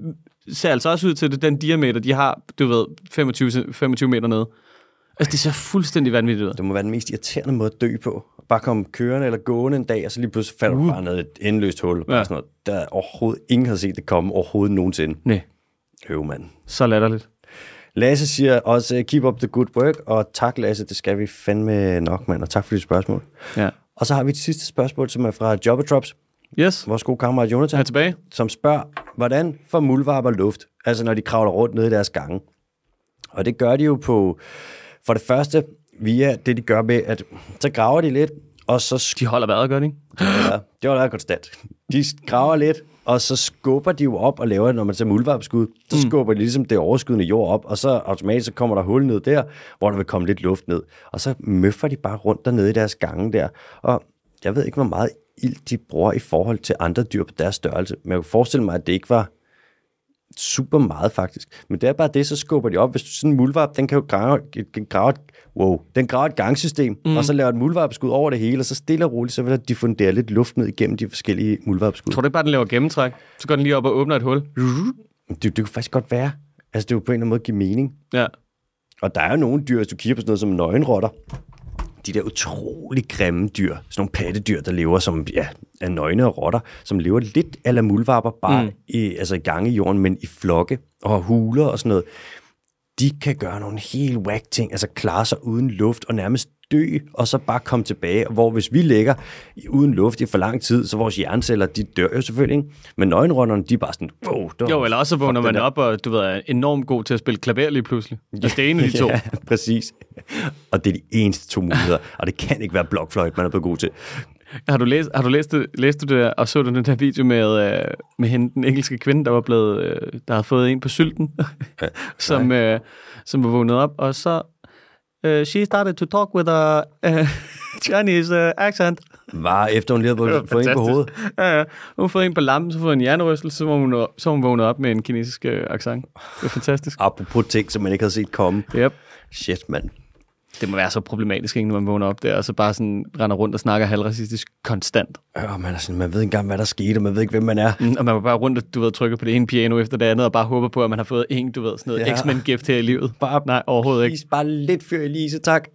ser altså også ud til, at det den diameter, de har, du ved, 25, cm- 25 meter nede. Altså, det ser fuldstændig vanvittigt ud. Det må være den mest irriterende måde at dø på. Bare komme kørende eller gående en dag, og så lige pludselig falder uh. bare ned et endeløst hul. Ja. Sådan noget. Der er overhovedet ingen har set det komme overhovedet nogensinde. Nej, Øv, mand. så latterligt. Lasse siger også, keep up the good work, og tak Lasse, det skal vi fandme nok, mand, og tak for dit spørgsmål. Ja. Og så har vi et sidste spørgsmål, som er fra Jobbertrops, Yes, vores gode kammerat jeg er Jonathan, tilbage. som spørger, hvordan får muldvarper luft, altså når de kravler rundt ned i deres gange? Og det gør de jo på, for det første, via det de gør med, at så graver de lidt, og så De holder vejret, gør de? Ja, det var da konstant. De graver lidt, og så skubber de jo op og laver, når man ser muldvarpskud, så mm. skubber de ligesom det overskydende jord op, og så automatisk så kommer der hul ned der, hvor der vil komme lidt luft ned. Og så møffer de bare rundt dernede i deres gange der. Og jeg ved ikke, hvor meget ild de bruger i forhold til andre dyr på deres størrelse, men jeg kunne forestille mig, at det ikke var super meget faktisk. Men det er bare det, så skubber de op. Hvis du sådan en muldvarp, den kan jo grave, den grave, et, wow, den graver et gangsystem, mm. og så laver et muldvarpskud over det hele, og så stille og roligt, så vil der diffundere lidt luft ned igennem de forskellige muldvarpskud. Tror du ikke bare, den laver gennemtræk? Så går den lige op og åbner et hul. Det, det kunne faktisk godt være. Altså, det er jo på en eller anden måde give mening. Ja. Og der er jo nogle dyr, hvis du kigger på sådan noget som nøgenrotter, de der utrolig grimme dyr, sådan nogle pattedyr, der lever som ja, er nøgne og rotter, som lever lidt ala muldvarper, bare mm. i, altså i gang i jorden, men i flokke og huler og sådan noget. De kan gøre nogle helt whack ting, altså klare sig uden luft og nærmest dø, og så bare komme tilbage. Hvor hvis vi ligger uden luft i for lang tid, så vores hjerneceller, de dør jo selvfølgelig, ikke? Men nøgenrotterne, de er bare sådan, wow, var- Jo, eller også vågner man der. op, og du ved, er enormt god til at spille klaver lige pludselig. [LAUGHS] Altså, det er en af de to. Ja, præcis. Og det er de eneste to muligheder. [LAUGHS] Og det kan ikke være blokfløjt, man er blevet god til. Har du læst, har du læst, det, læst du det der, og så du den der video med, øh, med hende, den engelske kvinde, der var blevet, øh, der havde fået en på sylten, [LAUGHS] som, øh, som var vågnet op, og så øh, she started to talk with a uh, [LAUGHS] Chinese uh, accent. Var efter hun lige havde fået- fået en på hovedet. Ja, ja. Hun får en på lampen, så får hun en hjernerystelse, så var hun, så var hun vågnet op med en kinesisk øh, accent. Det er fantastisk. Apropos ting, som man ikke havde set komme. Yep. Shit, mand. Det må være så problematisk, ikke, når man vågner op der, og så bare sådan render rundt og snakker halvracistisk konstant. Øh, man, er sådan, man ved ikke engang, hvad der skete, og man ved ikke, hvem man er. Mm, Og man var bare rundt og, du ved, trykke på det ene piano efter det andet, og bare håber på, at man har fået en, du ved, sådan noget Ja. ja. X-Men-gift her i livet. Bare Nej, overhovedet ikke. Please, bare lidt før Elise, tak.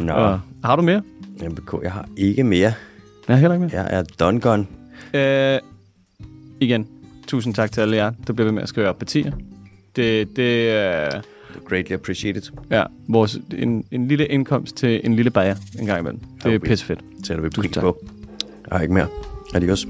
Nå, Og, har du mere? MBK, jeg har ikke mere. Jeg heller ikke Jeg er done gone. mere. Øh, igen, tusind tak til alle jer, der bliver ved med at skrive op partier. Det, det er Greatly appreciated. ja, vores, en, en lille indkomst til en lille bajer en gang imellem. Det er pissefedt. Sætter vi pris på. Jeg har ikke mere. Adios.